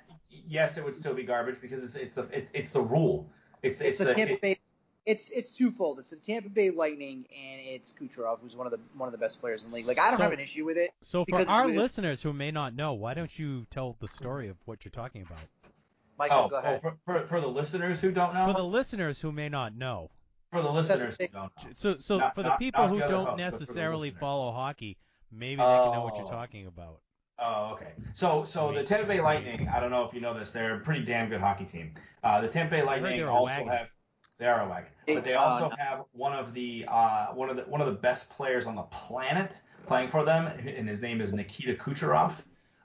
Yes, it would still be garbage because it's it's the it's it's the rule. It's It's, it's, the Tampa it- Bay. It's it's twofold. It's the Tampa Bay Lightning and it's Kucherov, who's one of the one of the best players in the league. Like I don't So- have an issue with it. So for our with- listeners who may not know, why don't you tell the story of what you're talking about? Michael, Oh, go oh, ahead. for, for for the listeners who don't know. For the listeners who may not know. for the listeners who don't know. So so Not- for the not- people not who the don't hosts, but for the necessarily follow hockey, maybe they can know what you're Oh. talking about. Oh, okay. So, so the Tampa Bay Lightning. I don't know if you know this. They're a pretty damn good hockey team. Uh, the Tampa Bay Lightning they're a also wagon. have. They are a wagon, but they Uh, also no. have one of the uh, one of the one of the best players on the planet playing for them, and his name is Nikita Kucherov. Um,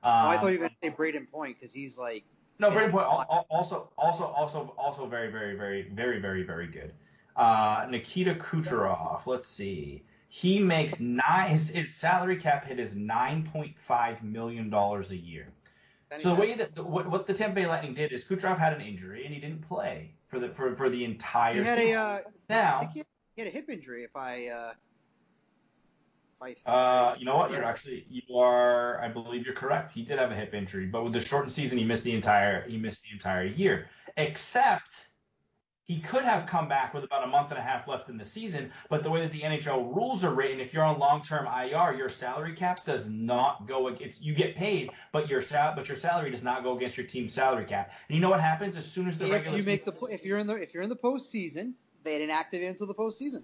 oh, I thought you were going to say Brayden Point because he's like No, Brayden Point al- al- also also also also very very very very very very good. Uh, Nikita Kucherov. Let's see. He makes nine. His, his salary cap hit is nine point five million dollars a year. So the way that the, what, what the Tampa Bay Lightning did is Kucherov had an injury and he didn't play for the for, for the entire he had a season. uh, I now. think he had, a hip injury. If I uh, if I Uh, you know what? You're actually you are. I believe you're correct. He did have a hip injury, but with the shortened season, he missed the entire he missed the entire year. Except he could have come back with about a month and a half left in the season. But the way that the NHL rules are written, if you're on long-term IR, your salary cap does not go. It's, you get paid, but your sal but your salary does not go against your team's salary cap. And you know what happens as soon as the if regular you make the season- pl- if you're in the if you're in the postseason, they didn't activate until the postseason.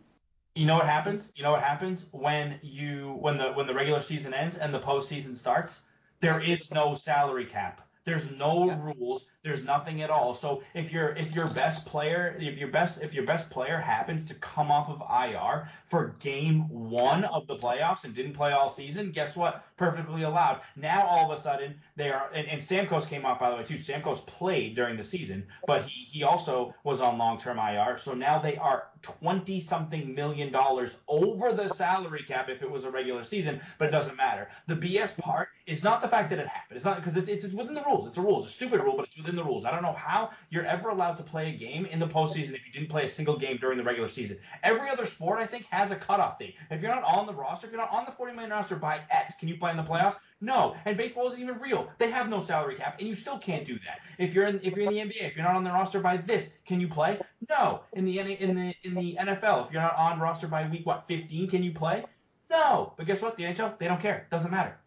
You know what happens? You know what happens when you when the when the regular season ends and the postseason starts? There is no salary cap. There's no Yeah. rules. There's nothing at all. So if your if your best player if your best if your best player happens to come off of IR for game one of the playoffs and didn't play all season, guess what? Perfectly allowed. Now all of a sudden they are and, and Stamkos came off by the way too. Stamkos played during the season, but he he also was on long term IR. So now they are twenty something million dollars over the salary cap if it was a regular season, but it doesn't matter. The BS part is not the fact that it happened. It's not because it's, it's within the rules. It's a rule. It's a stupid rule, but it's within the rules. I don't know how you're ever allowed to play a game in the postseason if you didn't play a single game during the regular season. Every other sport, I think, has a cutoff date. If you're not on the roster, if you're not on the 40 million roster by X, can you play in the playoffs? No. And baseball isn't even real. They have no salary cap, and you still can't do that. If you're in if you're in the NBA, if you're not on the roster by this, can you play? No. In the in the in the NFL, if you're not on roster by week what 15, can you play? No. But guess what? The NHL, they don't care. Doesn't matter.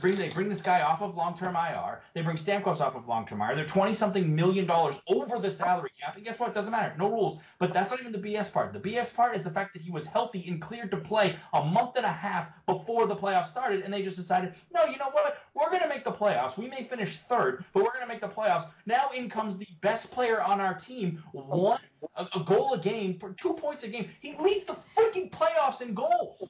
Bring they bring this guy off of long-term IR. They bring Stamkos off of long-term IR. They're 20 something million dollars over the salary cap. And guess what? Doesn't matter. No rules. But that's not even the BS part. The BS part is the fact that he was healthy and cleared to play a month and a half before the playoffs started, and they just decided, no, you know what? We're gonna make the playoffs. We may finish third, but we're gonna make the playoffs. Now in comes the best player on our team, one a, goal a game two points a game. He leads the freaking playoffs in goals.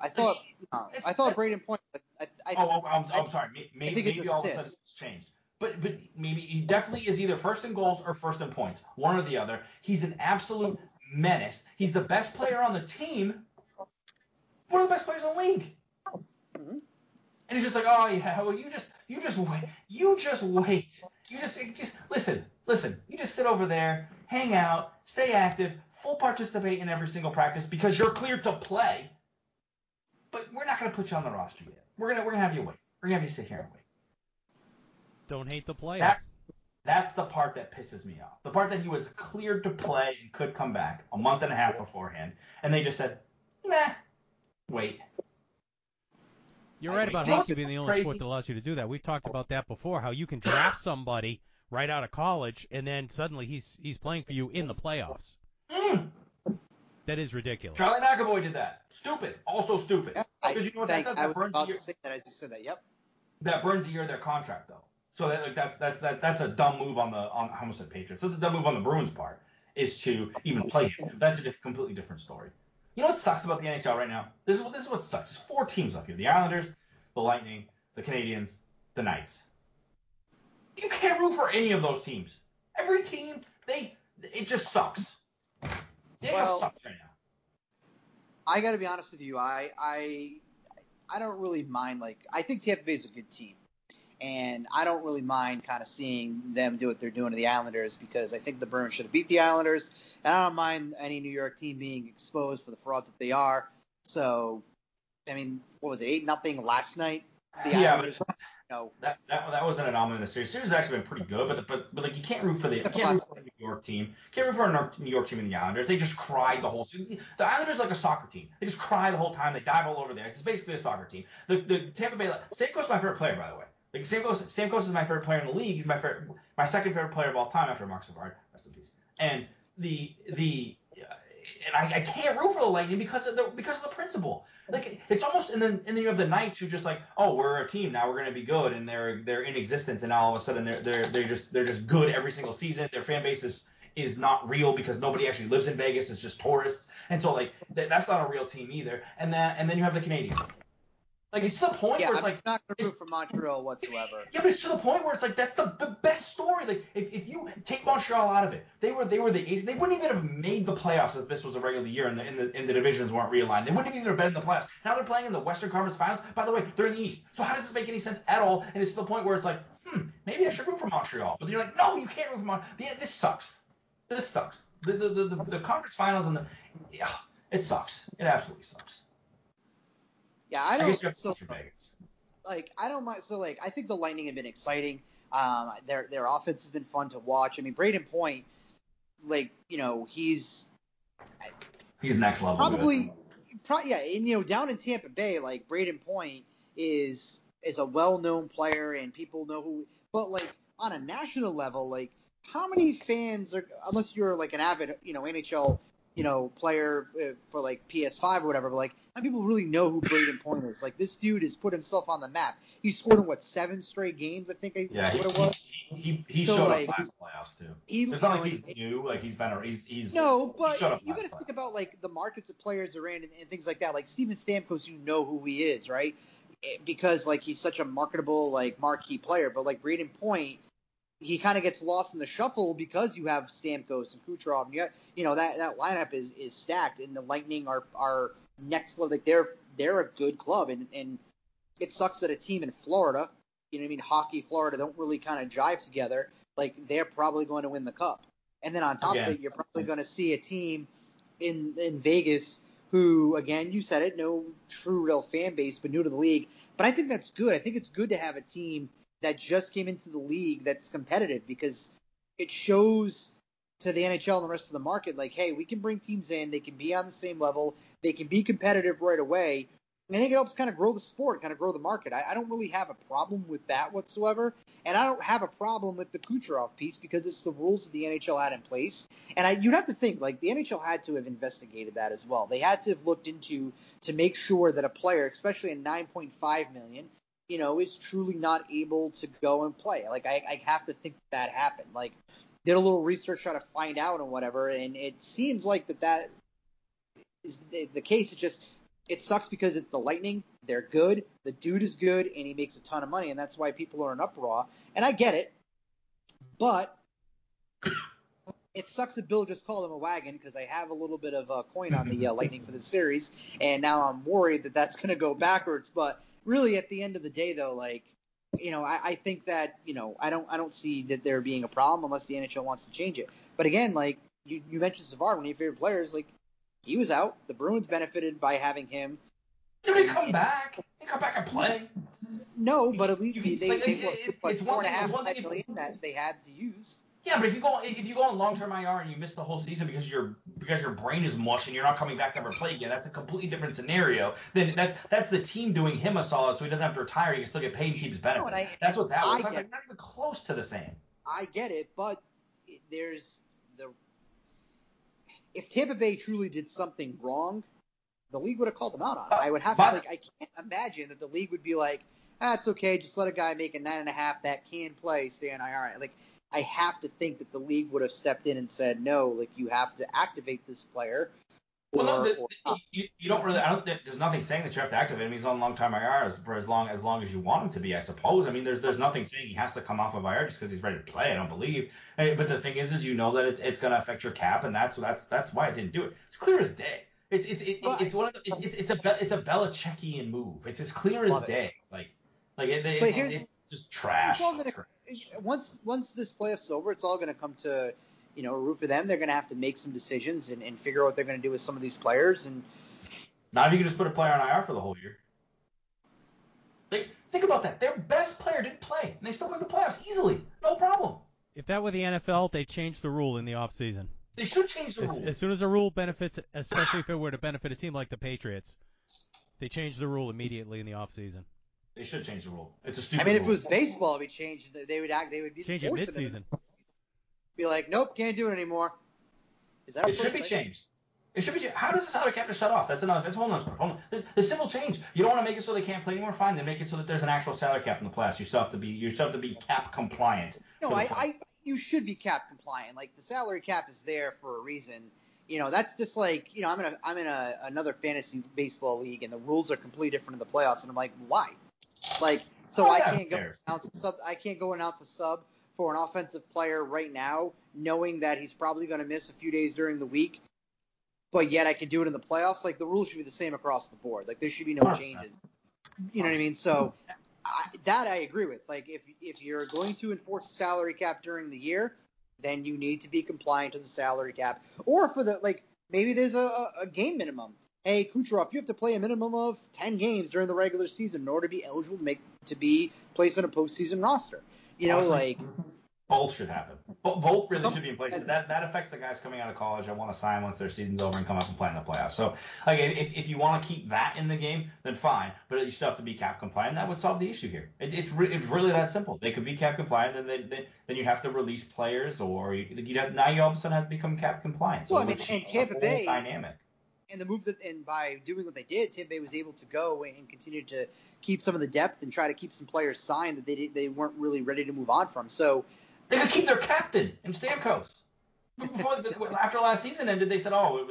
I thought uh, I thought Brayden Point. I, I, Oh, oh, I'm, I'm I- sorry. May- Maybe, think it's maybe all of a sudden it's changed. But but maybe he definitely is either first in goals or first in points, one or the other. He's an absolute menace. He's the best player on the team. One of the best players in the league. Mhm. And he's just like, oh yeah, well you just you just wait, you just wait, you just just listen, listen. You just sit over there, hang out, stay active, full participate in every single practice because you're cleared to play. But we're not gonna put you on the roster yet. We're gonna we're gonna have you wait. We're gonna have you sit here and wait. Don't hate the playoffs. That's that's the part that pisses me off. The part that he was cleared to play and could come back a month and a half beforehand, and they just said, nah, wait. You're I right about hockey being the only sport that allows you to do that. We've talked about that before. How you can draft somebody right out of college, and then suddenly he's he's playing for you in the playoffs. Mm. That is ridiculous. Charlie McAvoy did that. Stupid. Also stupid. yeah, I, Because you know what thank- that does? I That was burns, a about year, to say that as you said that. Yep. that burns a year of their contract, though. So that, like that's that's that that's a dumb move on the on I almost said Patriots. That's a dumb move on the Bruins part is to even play him. That's a diff- completely different story. You know what sucks about the NHL right now? This is what this is what sucks. There's four teams up here: the Islanders, the Lightning, the Canadiens, the Knights. You can't root for any of those teams. Every team, they it just sucks. Well-. I got to be honest with you. I I I don't really mind. Like I think Tampa Bay is a good team, and I don't really mind kind of seeing them do what they're doing to the Islanders because I think the Bruins should have beat the Islanders, and I don't mind any New York team being exposed for the frauds that they are. So, I mean, what was it, eight nothing last night? The Yeah, Islanders, no, That, that that wasn't an anomaly in the series. The series has actually been pretty good, but but but like you can't root for the you can't root for the New York team. Can't root for a New York team and the Islanders. They just cried the whole season. The Islanders are like a soccer team. They just cry the whole time. They dive all over there. It's basically a soccer team. The the Tampa Bay Stamkos is my favorite player by the way. Like Stamkos Stamkos is my favorite player in the league. He's my favorite my second favorite player of all time after Marc Savard. Rest in peace. And the the and I, I can't root for the Lightning because of the because of the principle. Like it's almost and then and then you have the Knights who just like oh we're a team now we're gonna be good and they're they're in existence and all of a sudden they're they're they're just they're just good every single season. Their fan base is is not real because nobody actually lives in Vegas. It's just tourists and so like th- that's not a real team either. And then and then you have the Canadiens. Like it's to the point yeah, where I'm it's like not going to root for Montreal whatsoever. yeah, but it's to the point where it's like that's the, the best story. Like if, if you take Montreal out of it, they were they were the ace. They wouldn't even have made the playoffs if this was a regular year and the and the, and the divisions weren't realigned. They wouldn't even have been in the playoffs. Now they're playing in the Western Conference Finals. By the way, they're in the East. So how does this make any sense at all? And it's to the point where it's like, hmm, maybe I should root for Montreal. But you're like, no, you can't root for Montreal. Yeah, this sucks. This sucks. The the, the, the, the conference finals and the yeah, it sucks. It absolutely sucks. Yeah, I I don't. have so, like I don't mind. So like I think the Lightning have been exciting. Um, their their offense has been fun to watch. I mean, Brayden Point, like you know, he's He's next level. probably, pro- yeah, and you know, down in Tampa Bay, like Brayden Point is is a well known player and people know who. But like on a national level, like how many fans are unless you're like an avid you know NHL you know player uh, for like PS5 or whatever, but like many people really know who Brayden Point is? Like this dude has put himself on the map. He scored in what seven straight games? I think I Yeah, he, what it was. he, he, he So, showed like, up last playoffs too. He, It's not like he's new, like he's been, he's, he's No, but you got to think about like the markets that players are in and, and things like that. Like Steven Stamkos, you know who he is, right? Eh, Because like he's such a marketable, like marquee player. But like Brayden Point, he kind of gets lost in the shuffle because you have Stamkos and Kucherov, and you, got, you know that that lineup is is stacked. And the Lightning are are next level. Like they're they're a good club, and and it sucks that a team in Florida, you know, what I mean, hockey, Florida don't really kind of jive together. Like they're probably going to win the cup. And then on top Again. of it, you're probably going to see a team in in Vegas who, again, you said it, no true real fan base, but new to the league. But I think that's good. I think it's good to have a team that just came into the league that's competitive because it shows to the NHL and the rest of the market, like, hey, we can bring teams in, they can be on the same level, they can be competitive right away. I think it helps kind of grow the sport, kind of grow the market. I, I don't really have a problem with that whatsoever. And I don't have a problem with the Kucherov piece because it's the rules that the NHL had in place. And I, you'd have to think, like, the NHL had to have investigated that as well. They had to have looked into to make sure that a player, especially a 9.5 million, you know, is truly not able to go and play. Like, I, I have to think that, that happened. Like, did a little research trying to find out and whatever, and it seems like that that is the, case. It just it sucks because it's the Lightning. They're good. The dude is good, and he makes a ton of money, and that's why people are in uproar. And I get it, but it sucks that Bill just called him a wagon because I have a little bit of a coin on the uh, Lightning for the series, and now I'm worried that that's going to go backwards. But really, at the end of the day, though, like you know, I, I think that you know, I don't, I don't see that there being a problem unless the NHL wants to change it. But again, like you, you mentioned Savard, one of your favorite players, like he was out. The Bruins benefited by having him. Dude, he come back. He come back and play. No, but at least You- they, they, like, they it- what, it- what, it's four one and a half it's one five thing if- that they had to use. Yeah, but if you go if you go on long term IR and you miss the whole season because your because your brain is mush and you're not coming back to ever play again, that's a completely different scenario. Then that's that's the team doing him a solid, so he doesn't have to retire. He can still get paid and keep his benefits. and I- that's what that was. It's not, even close to the same. I get it, but there's the if Tampa Bay truly did something wrong, the league would have called them out on it. Uh, I would have to like I can't imagine that the league would be like, that's okay. Just let a guy make a nine and a half that can play stay on IR. Like I have to think that the league would have stepped in and said no. Like you have to activate this player. Well, no, the, or you, you don't really. I don't. There's nothing saying that you have to activate him. He's on long-term IR as- for as long as long as you want him to be. I suppose. I mean, there's there's nothing saying he has to come off of IR just because he's ready to play. I don't believe. But the thing is, is you know that it's it's going to affect your cap, and that's that's that's why I didn't do it. It's clear as day. It's it's it, Well, it's one of the, it's it's it's a it's a Belichickian move. It's as clear as Love it. day. Like like it, it, it's just trash. It's Trash. Once once this playoff's over, it's all going to come to you know a root for them. They're going to have to make some decisions and, and figure out what they're going to do with some of these players. And Not if you can just put a player on IR for the whole year. Like, think about that. Their best player didn't play, and they still win the playoffs easily. No problem. If that were the NFL, they changed the rule in the offseason. They should change the As, rules. as soon as a rule benefits, especially if it were to benefit a team like the Patriots, they change the rule immediately in the offseason. They should change the rule. It's a I stupid I mean, if it was baseball, it'd be changed. They would act. They would be Change it forcing them mid-season. Be like, nope, can't do it anymore. Is that a It should be changed. It should be. changed. How does the salary cap just shut off? That's another. That's a whole nother story. Hold on. There's, there's simple change. You don't want to make it so they can't play anymore. Fine. Then make it so that there's an actual salary cap in the playoffs. You still have to be. You still have to be cap compliant. No, I. I, you should be cap compliant. Like the salary cap is there for a reason. You know, that's just like, you know, I'm in a, I'm in a, another fantasy baseball league, and the rules are completely different in the playoffs, and I'm like, why? Like, so Oh, I can't go announce a sub. I can't go announce a sub for an offensive player right now, knowing that he's probably going to miss a few days during the week. But yet I can do it in the playoffs. Like the rules should be the same across the board. Like there should be no changes. You know what I mean? So I, that I agree with. Like if if you're going to enforce salary cap during the year, then you need to be compliant to the salary cap. Or for the like maybe there's a, a game minimum. Hey Kucherov, you have to play a minimum of ten games during the regular season in order to be eligible to make to be placed on a postseason roster. You know, Awesome. like Both should happen. Bo- Both really should be in place. That that affects the guys coming out of college I want to sign once their season's over and come up and play in the playoffs. So again, if, if you want to keep that in the game, then fine. But you still have to be cap compliant. That would solve the issue here. It, it's re- it's really that simple. They could be cap compliant, and then they, then you have to release players, or you, you have now you all of a sudden have to become cap compliant. So Well, I mean, and Tampa Bay- dynamic. And the move that and by doing what they did, Tampa Bay was able to go and continue to keep some of the depth and try to keep some players signed that they they weren't really ready to move on from. So They could keep their captain in Stamkos. Before after last season ended, they said, "Oh,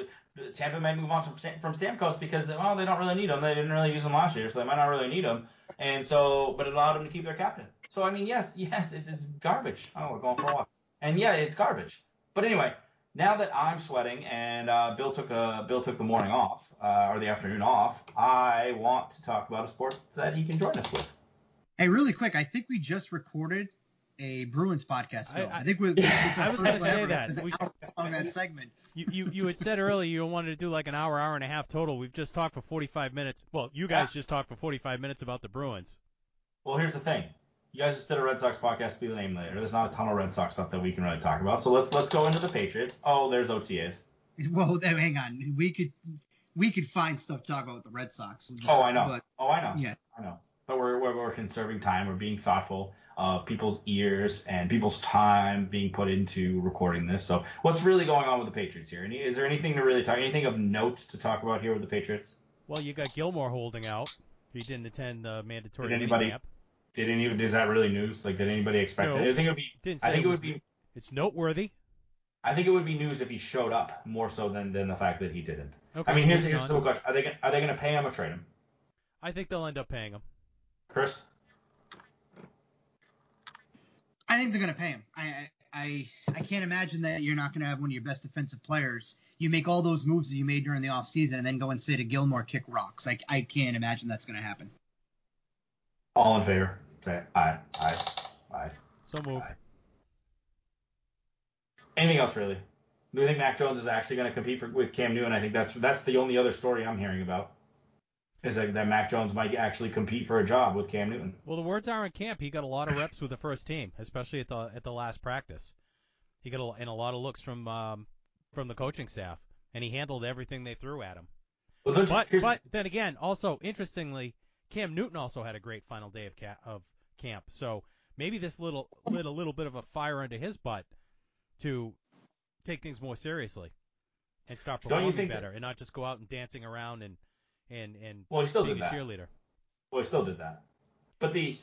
Tampa may move on from from Stamkos because well, they don't really need him. They didn't really use him last year, so they might not really need him." And so, but it allowed them to keep their captain. So I mean, yes, yes, it's it's garbage. Oh, we're going for a walk. And yeah, it's garbage. But anyway, now that I'm sweating and uh, Bill took a Bill took the morning off uh, or the afternoon off, I want to talk about a sport that he can join us with. Hey, really quick, I think we just recorded a Bruins podcast. Phil. I- I, think we. Yeah. it's our I was gonna say that. It's an We- hour long that segment. You, you you had said earlier you wanted to do like an hour, hour and a half total. We've just talked for 45 minutes. Well, you guys just talked for 45 minutes about the Bruins. Well, here's the thing. You guys just did a Red Sox podcast. Be the name later. There's not a ton of Red Sox stuff that we can really talk about. So let's let's go into the Patriots. Oh, there's OTAs. Well, then, hang on. We could we could find stuff to talk about with the Red Sox. Just- Oh, I know. But Oh, I know. yeah, I know. But we're, we're, we're conserving time. We're being thoughtful of people's ears and people's time being put into recording this. So what's really going on with the Patriots here? Any, is there anything to really talk? Anything of note to talk about here with the Patriots? Well, you got Gilmore holding out. He didn't attend the mandatory Did anybody- minicamp. Did any? Is that really news? Like, did anybody expect No. it? I think it would be. Didn't I think it it would be. It's noteworthy. I think it would be news if he showed up more so than, than the fact that he didn't. Okay. I mean, here's moving here's a simple question: Are they gonna, are they going to pay him or trade him? I think they'll end up paying him. Chris? I think they're gonna pay him. I I I, I can't imagine that you're not gonna have one of your best defensive players. You make all those moves that you made during the offseason and then go and say to Gilmore, kick rocks. Like I can't imagine that's gonna happen. All in favor? Say aye, aye, aye. So moved. Aye. Anything else really? Do you think Mac Jones is actually going to compete for, with Cam Newton? I think that's that's the only other story I'm hearing about. Is that, that Mac Jones might actually compete for a job with Cam Newton? Well, the words are in camp. He got a lot of reps with the first team, especially at the at the last practice. He got a, and a lot of looks from um, from the coaching staff, and he handled everything they threw at him. Well, But but then again, also interestingly, Cam Newton also had a great final day of ca- of camp. So maybe this little lit a little bit of a fire under his butt to take things more seriously and start performing think that- better and not just go out and dancing around and and and well, he still being did a that. cheerleader. Well, he still did that. But the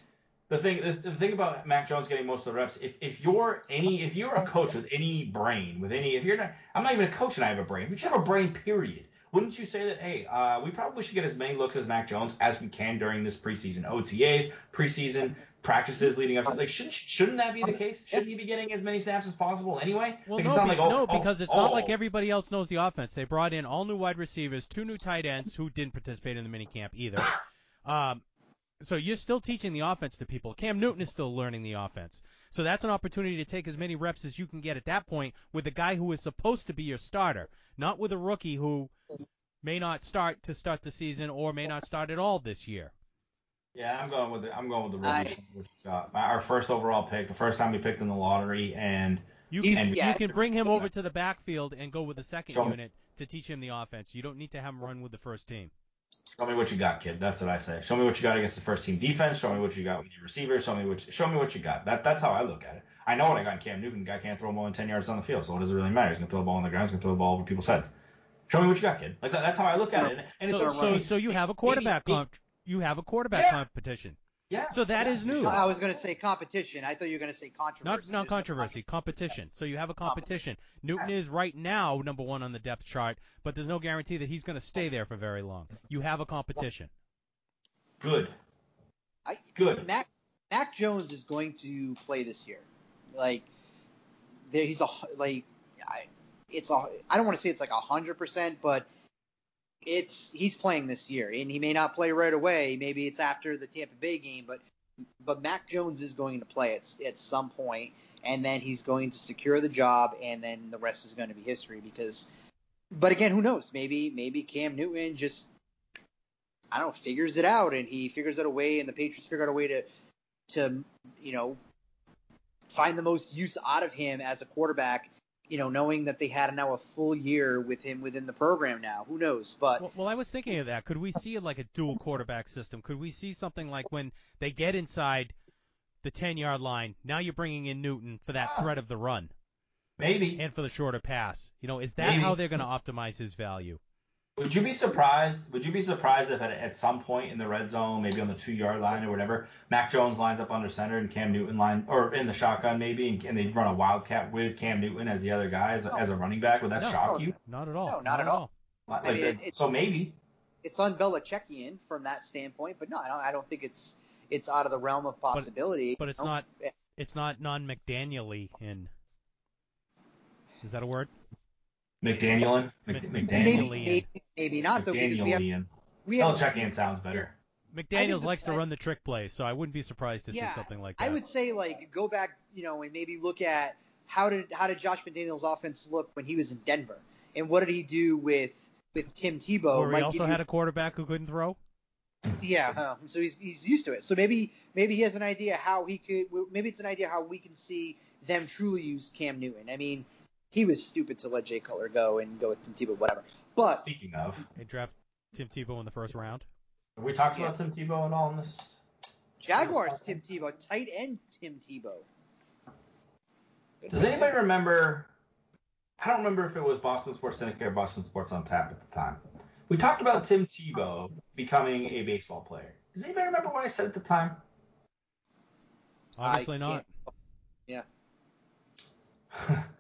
the thing the, the thing about Mac Jones getting most of the reps, if if you're any if you're a coach with any brain, with any if you're not I'm not even a coach and I have a brain, but you have a brain period. Wouldn't you say that, hey, uh, we probably should get as many looks as Mac Jones as we can during this preseason OTAs, preseason practices leading up to like shouldn't shouldn't that be the case? Shouldn't he be getting as many snaps as possible anyway? Well, Like, no, it's not be- like, oh, no, oh, because it's oh. not like everybody else knows the offense. They brought in all new wide receivers, two new tight ends who didn't participate in the minicamp either. Um, so you're still teaching the offense to people. Cam Newton is still learning the offense. So that's an opportunity to take as many reps as you can get at that point with a guy who is supposed to be your starter, not with a rookie who may not start to start the season or may not start at all this year. Yeah, I'm going with the I'm going with the I- rookie. which, uh, our first overall pick, the first time we picked in the lottery, and You He's- can, yeah. you can bring him over to the backfield and go with the second Show me. unit to teach him the offense. You don't need to have him run with the first team. Show me what you got, kid. That's what I say. Show me what you got against the first team defense. Show me what you got with your receivers. Show me what show me what you got. That that's how I look at it. I know what I got in Cam Newton. Guy can't throw more than 10 yards on the field, so what does it really matter? He's gonna throw the ball on the ground. He's gonna throw the ball over people's heads. Show me what you got, kid. Like that, that's how I look at it. And, and So, it's so, so you have a quarterback comp- you have a quarterback Yeah. competition. Yeah. So that yeah, is new. I was going to say competition. I thought you were going to say controversy. Not There's not no controversy, competition. So you have a competition. Newton is right now number one on the depth chart, but there's no guarantee that he's going to stay there for very long. You have a competition. Good. I, Good. Mac Mac Jones is going to play this year. Like there, he's a like I, it's a I don't want to say it's like a hundred percent, but it's he's playing this year, and he may not play right away. Maybe it's after the Tampa Bay game, but but Mac Jones is going to play at at some point, and then he's going to secure the job, and then the rest is going to be history. Because, but again, who knows? Maybe maybe Cam Newton just I don't know, figures it out, and he figures out a way, and the Patriots figure out a way to, to you know, find the most use out of him as a quarterback. You know, knowing that they had now a full year with him within the program now. Who knows? But Well, well, I was thinking of that. Could we see like a dual quarterback system? Could we see something like when they get inside the 10 yard line, now you're bringing in Newton for that ah. threat of the run Maybe. and for the shorter pass? You know, is that Maybe. how they're going to optimize his value? Would you be surprised? Would you be surprised if at, at some point in the red zone, maybe on the two yard line or whatever, Mac Jones lines up under center and Cam Newton line, or in the shotgun maybe, and, and they run a wildcat with Cam Newton as the other guy as a, as a running back? Would that No. shock you? Not at all. No, not at all. Like, I mean, like, it- so maybe. it's on unBelichickian from that standpoint. But no, I don't. I don't think it's it's out of the realm of possibility. But it's No. not it's not non McDaniely in. Is that a word? McDanielin, Mc- Mc, Maybe, McDaniel, maybe, maybe not though because we have McDanielian. we have Belichickian sounds better. McDaniels likes to run the trick plays, so I wouldn't be surprised to yeah, see something like that. I would say like go back, you know, and maybe look at how did how did Josh McDaniels' offense look when he was in Denver, and what did he do with with Tim Tebow? or he also give you- had a quarterback who couldn't throw. yeah, uh, so he's he's used to it. So maybe maybe he has an idea how he could. Maybe it's an idea how we can see them truly use Cam Newton. I mean, he was stupid to let Jay Cutler go and go with Tim Tebow, whatever. But Speaking of, They draft Tim Tebow in the first round. have we talked about Tim Tebow at all in this? Jaguars, Tim Tebow, tight end Tim Tebow. Good Does for anybody remember? I don't remember if it was Boston Sports Syndicate or Boston Sports on Tap at the time. We talked about Tim Tebow becoming a baseball player. Does anybody remember what I said at the time? Obviously I not. can't- Yeah.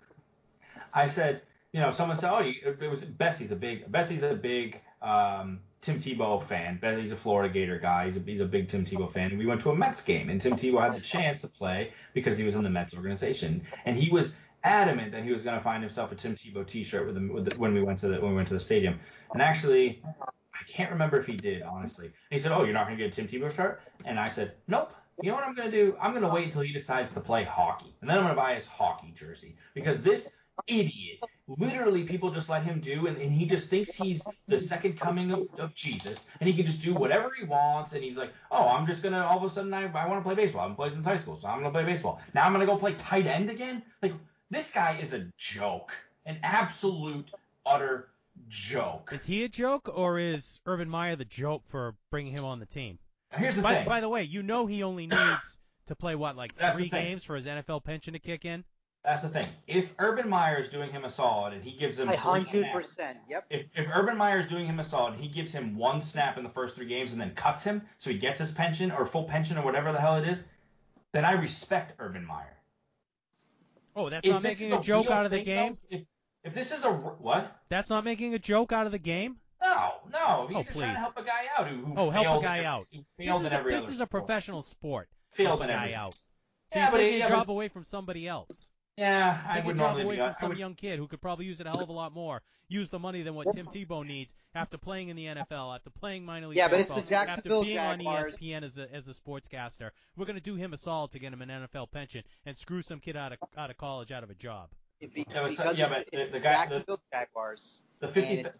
I said, you know, someone said, oh, it was Bessie's a big Bessie's a big um, Tim Tebow fan. Bessie's a Florida Gator guy. He's a, he's a big Tim Tebow fan. And we went to a Mets game, and Tim Tebow had the chance to play because he was in the Mets organization, and he was adamant that he was going to find himself a Tim Tebow T-shirt with him with the, when we went to the when we went to the stadium. And actually, I can't remember if he did, honestly. And he said, oh, you're not going to get a Tim Tebow shirt? And I said, nope. You know what I'm going to do? I'm going to wait until he decides to play hockey, and then I'm going to buy his hockey jersey because this idiot. Literally, people just let him do, and, and he just thinks he's the second coming of, of Jesus, and he can just do whatever he wants. And he's like, oh, I'm just gonna all of a sudden I, I want to play baseball. I haven't played since high school, so I'm gonna play baseball. Now I'm gonna go play tight end again. Like this guy is a joke, an absolute utter joke. Is he a joke, or is Urban Meyer the joke for bringing him on the team? Now, here's the By, thing. by the way, you know he only needs to play what, like That's three games for his NFL pension to kick in. That's the thing. If Urban Meyer is doing him a solid and he gives him A three hundred percent. Yep. if, if Urban Meyer is doing him a solid and he gives him one snap in the first three games and then cuts him so he gets his pension or full pension or whatever the hell it is, then I respect Urban Meyer. Oh, that's If not making is a joke out of the game. though, if, if this is a what? That's not making a joke out of the game. No, no. Oh, He's Oh, just trying please. to help a guy out who, who Oh, help a guy every- out. Who This is a, every this is a professional sport. Failed help a in guy everything. out. So Yeah, you're but taking it- a job but- away from somebody else. Yeah, I Taking a would job away be. from some would, young kid who could probably use it a hell of a lot more. Use the money than what Tim Tebow needs after playing in the NFL, after playing minor league Yeah, but it's baseball, the Jacksonville after being Jaguars. on ESPN as a as a sportscaster. We're gonna do him a solid to get him an NFL pension and screw some kid out of out of college out of a job. It be, Yeah, but so- because yeah, it's, but the- it's the guy- the- Jacksonville Jaguars. the 50 and it's,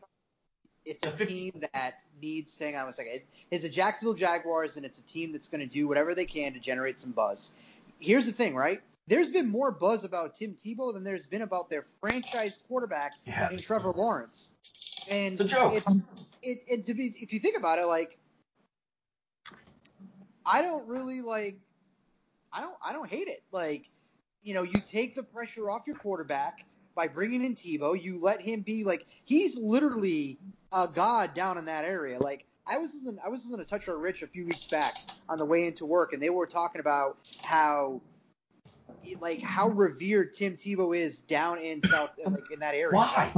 it's the a 50 team that needs. Hang on a second. It, it's a Jacksonville Jaguars, and it's a team that's going to do whatever they can to generate some buzz. Here's the thing, right? There's been more buzz about Tim Tebow than there's been about their franchise quarterback Yeah. in Trevor Lawrence. And It's. It's it, to be if you think about it, like I don't really like I don't I don't hate it. Like, you know, you take the pressure off your quarterback by bringing in Tebow. You let him be like he's literally a god down in that area. Like I was listening, I was listening to Toucher and Rich a few weeks back on the way into work, and they were talking about how like how revered Tim Tebow is down in South like in that area. Why?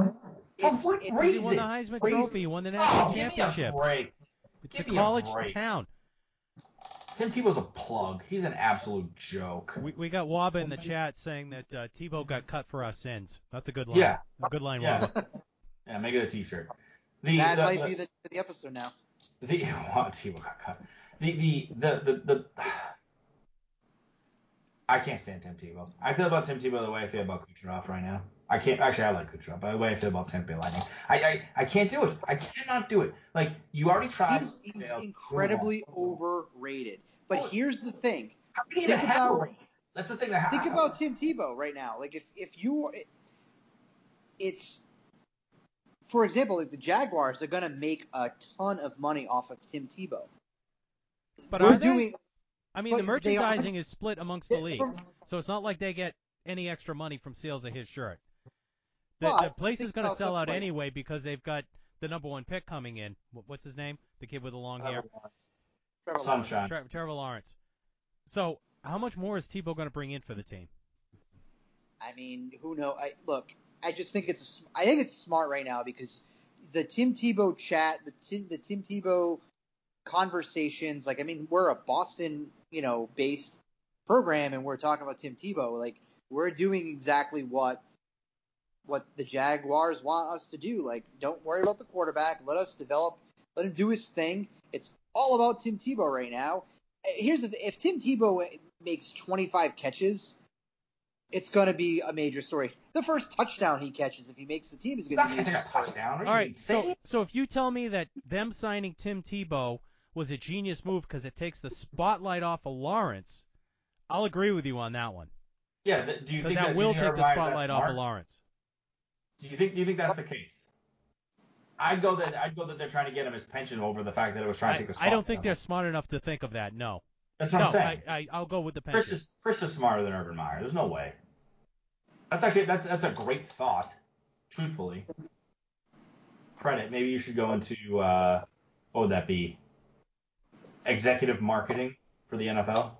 It's, For what it's, He won the? Heisman Crazy. Trophy. He won the national Oh, give me a championship. break. It's give a me a college break. town. Tim Tebow's a plug. He's an absolute joke. We, we got Waba in the chat saying that uh, Tebow got cut for our sins. That's a good line. Yeah. A good line, Yeah. Waba. Yeah, make it a T-shirt. The, that the, might the, be the, the episode now. The what Tebow got cut. The the the the, the I can't stand Tim Tebow. I feel about Tim Tebow the way I feel about Kucherov right now. I can't actually I like Kucherov, but the way I feel about Tampa Bay Lightning. I, I I can't do it. I cannot do it. Like you already tried. He's, he's incredibly overrated. But Well, here's the thing. How can you even think have a about- rate? That's the thing that Think I- about Tim Tebow right now. Like if if you, it's for example, like the Jaguars are gonna make a ton of money off of Tim Tebow. But We're are they? doing. I mean, the but they are- merchandising is split amongst the league, so it's not like they get any extra money from sales of his shirt. The, Well, the place is going to sell out like- anyway because they've got the number one pick coming in. What's his name? The kid with the long hair. Trevor Lawrence. Sunshine. Tre- Trevor Lawrence. So, how much more is Tebow going to bring in for the team? I mean, who know? I look. I just think it's. I think it's smart right now because the Tim Tebow chat, the Tim, the Tim Tebow conversations. Like, I mean, we're a Boston, you know, based program, and we're talking about Tim Tebow. Like, we're doing exactly what what the Jaguars want us to do. Like, don't worry about the quarterback. Let us develop. Let him do his thing. It's all about Tim Tebow right now. Here's the th- if Tim Tebow makes 25 catches, it's going to be a major story. The first touchdown he catches, if he makes the team, is going to be a major touchdown. Are All you right, so so if you tell me that them signing Tim Tebow was a genius move because it takes the spotlight off of Lawrence, I'll agree with you on that one. yeah, th- do you Because think that that, will take the spotlight off of Lawrence. Do you think do you think that's the case? I'd go that I'd go that they're trying to get him his pension over the fact that it was trying to take the spotlight. I don't think they're smart enough to think of that. No, That's what no, I'm saying. I, I I'll go with the Chris pension. is Chris is smarter than Urban Meyer. There's no way. That's actually that's that's a great thought. Truthfully, credit. Maybe you should go into uh, what would that be? Executive marketing for the NFL.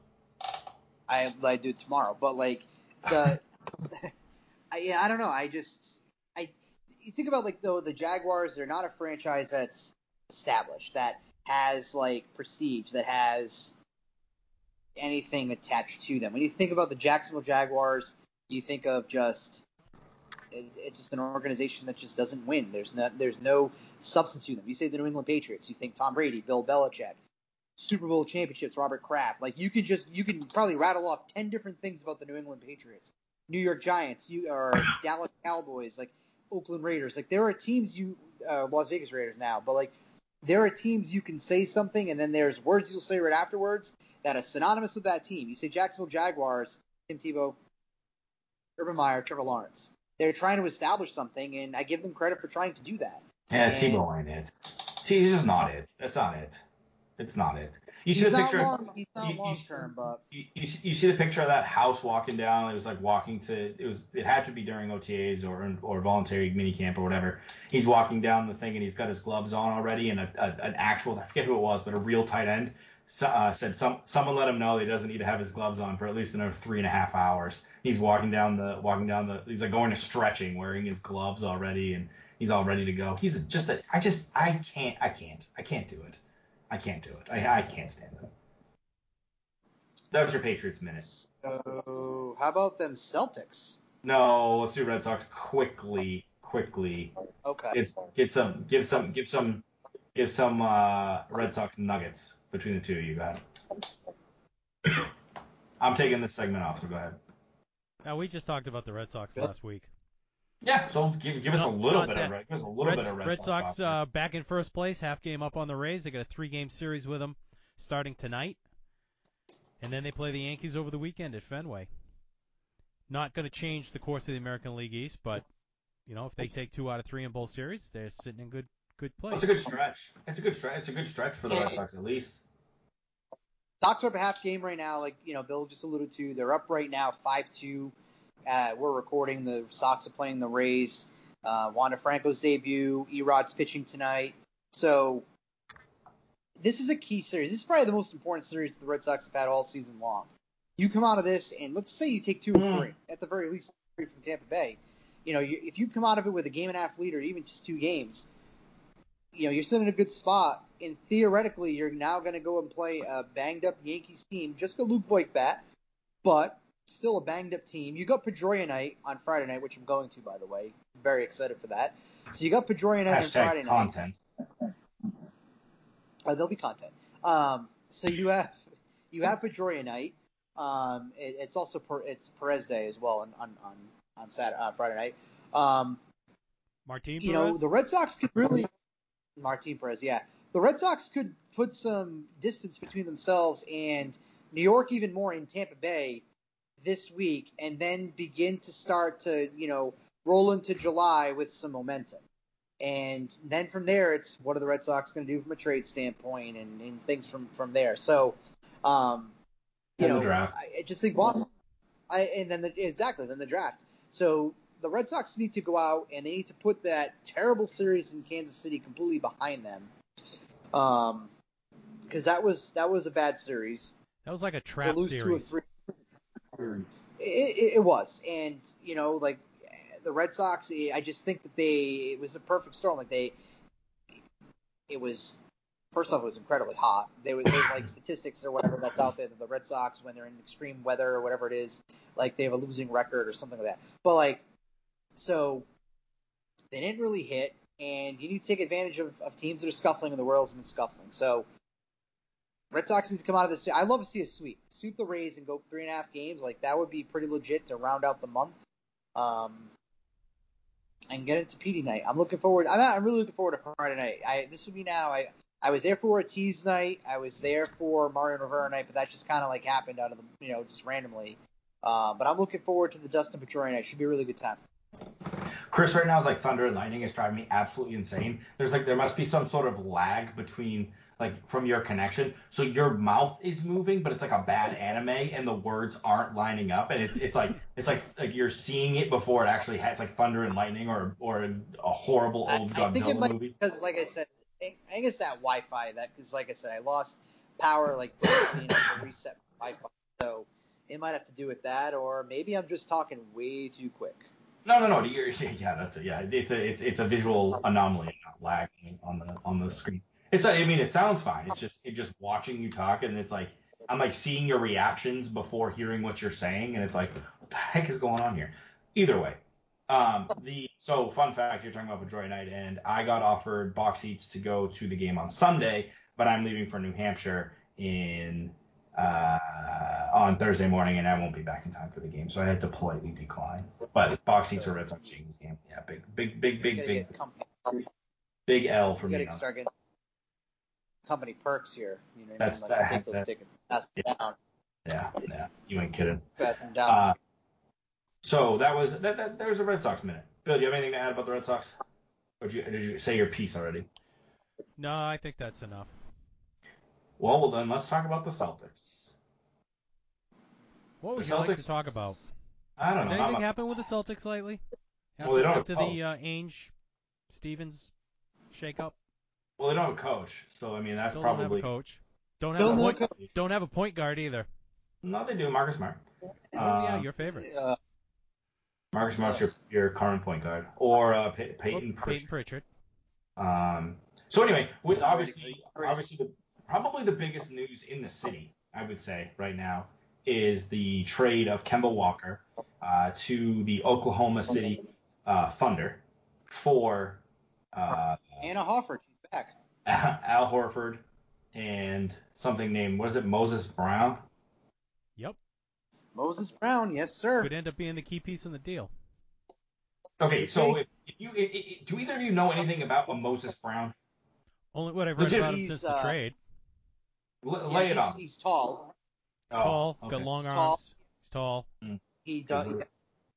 I I do tomorrow, but like the, I, yeah, I don't know. I just I you think about like the the Jaguars. They're not a franchise that's established that has like prestige that has anything attached to them. When you think about the Jacksonville Jaguars, you think of just it, it's just an organization that just doesn't win. There's no there's no substance to them. You say the New England Patriots, you think Tom Brady, Bill Belichick. Super Bowl championships, Robert Kraft. Like you could just you can probably rattle off ten different things about the New England Patriots, New York Giants, you or Dallas Cowboys, like Oakland Raiders. Like there are teams you uh, Las Vegas Raiders now, but like there are teams you can say something and then there's words you'll say right afterwards that are synonymous with that team. You say Jacksonville Jaguars, Tim Tebow, Urban Meyer, Trevor Lawrence. They're trying to establish something, and I give them credit for trying to do that. Yeah, And- Tebow ain't it. T- He's just not it. That's not it. It's not it. You see the picture. long. He's not you- you- long term, but You, you, you picture of that house walking down. It was like walking to. It was. It had to be during OTAs or or voluntary mini camp or whatever. He's walking down the thing and he's got his gloves on already and a, a, an actual. I forget who it was, but a real tight end uh, said some someone let him know that he doesn't need to have his gloves on for at least another three and a half hours. He's walking down the walking down the. He's like going to stretching, wearing his gloves already, and he's all ready to go. He's just a. I just I can't I can't I can't do it. I can't do it. I I can't stand them. That was your Patriots minute. so how about them Celtics? No, let's do Red Sox quickly, quickly. Okay. It's get some, give some, give some, give some uh, Red Sox nuggets between the two of you. got. ahead. I'm taking this segment off, so go ahead. Now we just talked about the Red Sox Yep. last week. Yeah, so give, give us a little bit that. of Red, give us a little Red, bit of Red, Red Sox Sox. uh, back in first place, half game up on the Rays. They got a three-game series with them starting tonight, and then they play the Yankees over the weekend at Fenway. Not going to change the course of the American League East, but you know if they take two out of three in both series, they're sitting in good good Well, place. it's a good stretch. It's a good stretch. It's a good stretch for the Red Sox at least. Sox are up a half game right now, like you know Bill just alluded to. They're up right now, five two. Uh, we're recording. The Sox are playing the Rays. Uh, Wander Franco's debut. E-Rod's pitching tonight. So this is a key series. This is probably the most important series the Red Sox have had all season long. You come out of this, and let's say you take two or Hmm. three, at the very least three from Tampa Bay. You know, you, if you come out of it with a game and a half lead, or even just two games, you know, you're sitting in a good spot, and theoretically, you're now going to go and play a banged up Yankees team. Just a Luke Voit bat, but still a banged up team. You got Pedroia night on Friday night, which I'm going to, by the way. Very excited for that. So you got Pedroia night on Friday Hashtag night. content. Uh, there'll be content. Um, so you have you have Pedroia night. Um, it, it's also per, it's Perez Day as well on on on, on Saturday, uh, Friday night. Um, Martin you know, the Red Sox could really Martin Perez, yeah. The Red Sox could put some distance between themselves and New York even more in Tampa Bay this week and then begin to start to, you know, roll into July with some momentum. And then from there it's what are the Red Sox going to do from a trade standpoint and, and things from from there. So um you And know, draft. I, I just think Boston I and then the, exactly, then the draft. So the Red Sox need to go out and they need to put that terrible series in Kansas City completely behind them. Um, because that was that was a bad series that was like a to trap lose two of series. three. It, it, it was, and you know, like the Red Sox, I just think that they it was a perfect storm. Like they, it was first off, it was incredibly hot. They were like statistics or whatever that's out there that the Red Sox, when they're in extreme weather or whatever it is, like they have a losing record or something like that. But like, so they didn't really hit, and you need to take advantage of, of teams that are scuffling, and the have been scuffling. So Red Sox need to come out of this. I love to see a sweep, sweep the Rays and go three and a half games. Like that would be pretty legit to round out the month. Um, and get into PD night. I'm looking forward. I'm, I'm really looking forward to Friday night. I this would be now. I I was there for Ortiz night. I was there for Mariano Rivera night, but that just kind of like happened out of the you know just randomly. Uh, but I'm looking forward to the Dustin Pedroia night. Should be a really good time. Chris right now is like thunder and lightning is driving me absolutely insane. There's like there must be some sort of lag between like from your connection. So your mouth is moving, but it's like a bad anime and the words aren't lining up and it's it's like it's like like you're seeing it before it actually has like thunder and lightning or or a horrible I, old I think it might movie. because, like I said, I think it's that Wi-Fi. That because, like I said, I lost power like you know, to reset Wi-Fi. So it might have to do with that, or maybe I'm just talking way too quick. No, no, no. You're, yeah, that's it. Yeah, it's a it's it's a visual anomaly, not lag on the on the screen. It's I mean it sounds fine. It's just it just watching you talk and it's like I'm like seeing your reactions before hearing what you're saying and it's like what the heck is going on here? Either way, um, the so fun fact you're talking about Pedroia night and I got offered box seats to go to the game on Sunday, but I'm leaving for New Hampshire in uh, on Thursday morning, and I won't be back in time for the game, so I had to politely decline. But box seats for Red Sox Yankees game, yeah, big, big, big, big, gotta big, big L for you me. gotta start getting company perks here. You know, what That's- I mean? like that- take those that- tickets, pass them down, Yeah, yeah, you ain't kidding. pass them down. Uh, so that was that, that. There was a Red Sox minute. Bill, do you have anything to add about the Red Sox? Or did you, did you say your piece already? No, I think that's enough. Well, well, then let's talk about the Celtics. What would The you like to talk about? I don't Has know. not anything much- happened with the Celtics lately? After, Well, they don't have after a the uh, coach. Ainge Stevens shakeup. Well, they don't have a coach, so I mean that's Still probably don't have a coach. Don't have Still a point. coach. Don't have a point guard either. no, they do. Marcus Smart. oh yeah, Uh, your favorite. Uh, Marcus Smart's your, your current point guard, or uh, Pey- Oh, Peyton Pritchard. Peyton Pritchard. Um, so anyway, with obviously, obviously the probably the biggest news in the city, I would say right now, is the trade of Kemba Walker uh, to the Oklahoma City uh, Thunder for uh, Al Horford, she's back. Al Horford and something named what is it Moses Brown? Yep. Moses Brown, yes sir. Could end up being the key piece in the deal. Okay, so if, if you i i do either of you know anything about a Moses Brown? Only what I've read Legit- about him he's, since the uh, trade. L- Yeah, lay it he's, on. he's tall. He's Oh, tall. He's got long He's arms. tall. He's tall. He does he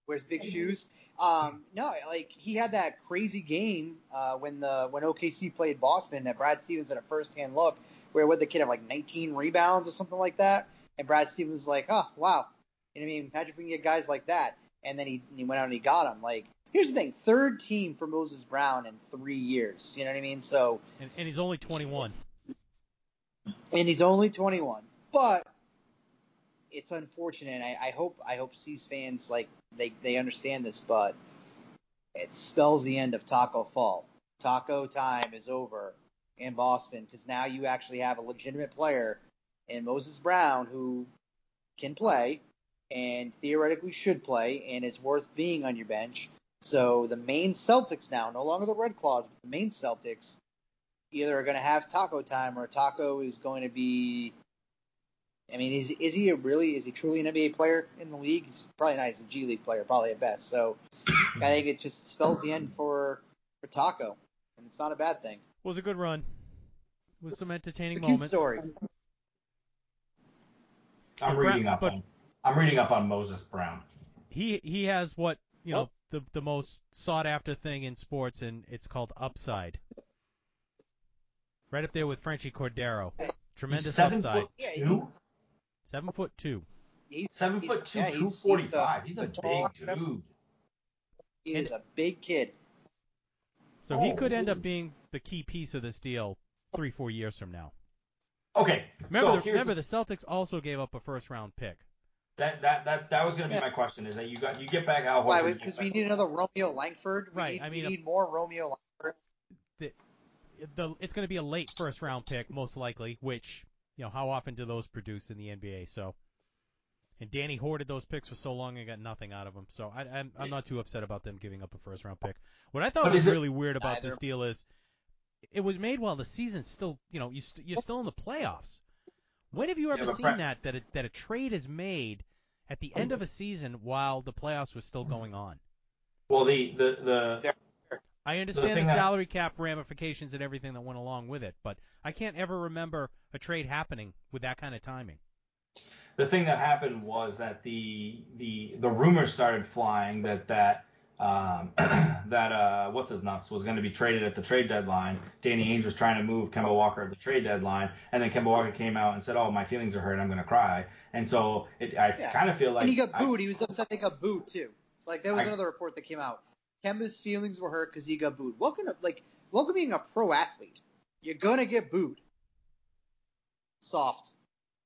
wears big shoes. Um, no, like he had that crazy game uh, when the when OKC played Boston that Brad Stevens had a first hand look where would the kid have like 19 rebounds or something like that, and Brad Stevens was like, oh wow, you know what I mean? Imagine if we can get guys like that, and then he he went out and he got him. Like here's the thing, third team for Moses Brown in three years. You know what I mean? So And, and he's only 21. and he's only 21. But it's unfortunate. I, I hope I hope C's fans like they they understand this, but it spells the end of Taco Fall. Taco time is over in Boston because now you actually have a legitimate player in Moses Brown who can play and theoretically should play and is worth being on your bench. So the Maine Celtics now, no longer the Red Claws, but the Maine Celtics, either are going to have taco time or taco is going to be. I mean, is is he a really is he truly an NBA player in the league? He's probably not. He's a G League player, probably at best. So I think it just spells the end for for taco, and it's not a bad thing. Was a good run. With some entertaining It's a cute moments. story. I'm reading up but- on I'm reading up on Moses Brown. He he has what you know oh. the the most sought after thing in sports, and it's called upside. Right up there with Franchy Cordero. Tremendous He's seven upside. foot Yeah, he- two. Seven foot two. He's Seven he's- foot two, yeah, he's- two he's forty the- five. He's a big dude. He is a big kid. So he Oh. could end up oh. being the key piece of this deal three four years from now. Okay. Remember so the, remember the, the Celtics also gave up a first round pick. that that that that was going to be Yeah. my question. Is that you got you get back Al Why? Horford, you Because we need another Romeo Langford. We Right, Need, I mean, we a- need more Romeo Langford. The, it's going to be a late first round pick most likely, which you know how often do those produce in the NBA? So, and Danny hoarded those picks for so long and got nothing out of them. So I, I'm I'm not too upset about them giving up a first round pick. What I thought was really weird about this deal is it was made while the season's still you know you st- you're still in the playoffs. When have you ever but seen that that a, that a trade is made at the end of a season while the playoffs was still going on? Well, the the the I understand the that- salary cap ramifications and everything that went along with it, but I can't ever remember a trade happening with that kind of timing. the thing that happened was that the the the rumors started flying that that um, that uh, what's his nuts was going to be traded at the trade deadline. Danny Ainge was trying to move Kemba Walker at the trade deadline, and then Kemba Walker came out and said, "Oh, my feelings are hurt. I'm going to cry." And so it, I Yeah. kind of feel like and he got I- booed. he was upset they got booed too. Like there was I- another report that came out. Kemba's feelings were hurt because he got booed. Welcome to like welcome being a pro athlete. You're gonna get booed. Soft.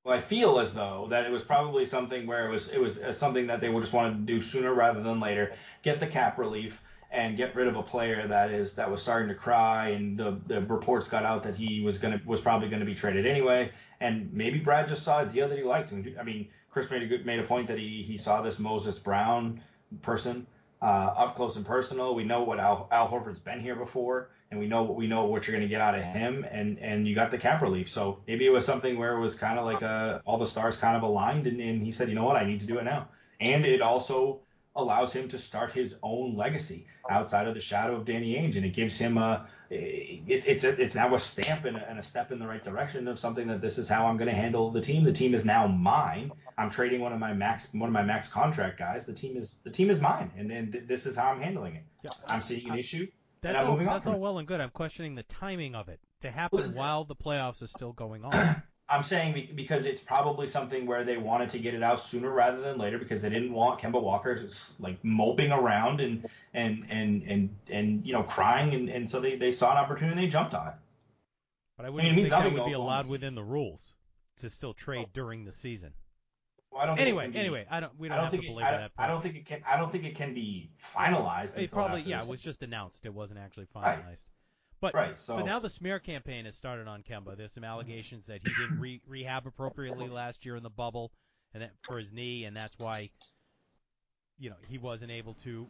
Well, I feel as though that it was probably something where it was it was uh, something that they would just wanted to do sooner rather than later, get the cap relief and get rid of a player that is that was starting to cry and the the reports got out that he was gonna was probably going to be traded anyway and maybe Brad just saw a deal that he liked. I mean, Chris made a good made a point that he he saw this Moses Brown person uh, up close and personal. We know what Al, Al Horford's been here before, and we know what we know what you're going to get out of him, and and you got the cap relief. So maybe it was something where it was kind of like uh all the stars kind of aligned, and, and he said, you know what, I need to do it now. And it also allows him to start his own legacy outside of the shadow of Danny Ainge, and it gives him a it, it's a, it's now a stamp and a, and a step in the right direction of something that this is how I'm going to handle the team. The team is now mine. I'm trading one of my max one of my max contract guys. The team is the team is mine, and and th- this is how I'm handling it. Yeah. I'm seeing an issue. That's all. That's all well and good. I'm questioning the timing of it to happen Well, while the playoffs are still going on. I'm saying because it's probably something where they wanted to get it out sooner rather than later because they didn't want Kemba Walker just like moping around and and and and and you know crying and, and so they, they saw an opportunity and they jumped on it. But I I wouldn't mean, it think that would be allowed within the rules to still trade during the season. Well, I don't think it Anyway, be- anyway, I don't. We don't, don't have to think it, belabor I, that. point. I don't think it can I don't think it can be finalized. It probably yeah, it was just announced. It wasn't actually Right. finalized. But Right, so, so- now the smear campaign has started on Kemba. There's some allegations that he didn't re- rehab appropriately last year in the bubble, and that for his knee, and that's why, you know, he wasn't able to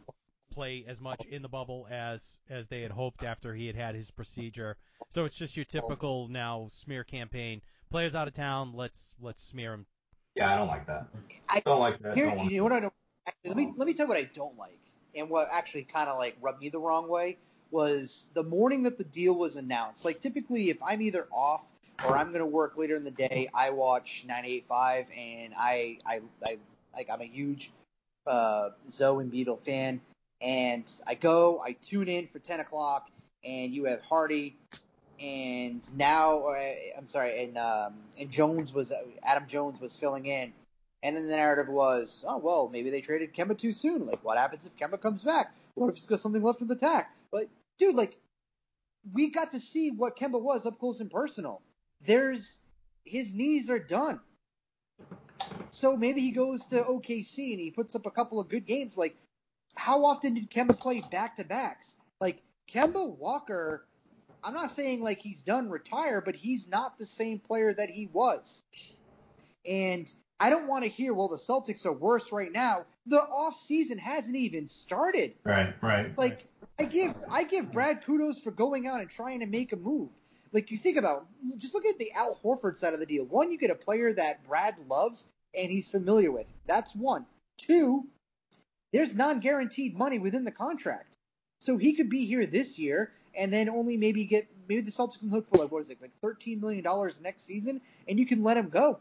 play as much in the bubble as as they had hoped after he had had his procedure. So it's just your typical now smear campaign. Players out of town, let's let's smear him. Yeah, I don't like that. I- don't like that. Here, you know what I don't. Actually, let me let me tell you what I don't like, and what actually kind of like rubbed me the wrong way was the morning that the deal was announced. Like typically, if I'm either off or I'm going to work later in the day, I watch 98.5, and I I I like I'm a huge uh, Zo and Beetle fan, and I go, I tune in for 10 o'clock, and you have Hardy, and now uh, I'm sorry, and um, and Jones was Adam Jones was filling in, and then the narrative was, oh well, maybe they traded Kemba too soon. Like, what happens if Kemba comes back? What if he's got something left in the tank? But dude, like, we got to see what Kemba was up close and personal. There's his knees are done. So maybe he goes to OKC and he puts up a couple of good games. Like, how often did Kemba play back to backs? Like, Kemba Walker, I'm not saying like he's done retire, but he's not the same player that he was. And I don't want to hear, well, the Celtics are worse right now. The off season hasn't even started. Right, right. Like I give I give Brad kudos for going out and trying to make a move. Like you think about just look at the Al Horford side of the deal. One, you get a player that Brad loves and he's familiar with. That's one. Two, there's non-guaranteed money within the contract. So he could be here this year and then only maybe get maybe the Celtics can look for like what is it, like thirteen million dollars next season and you can let him go.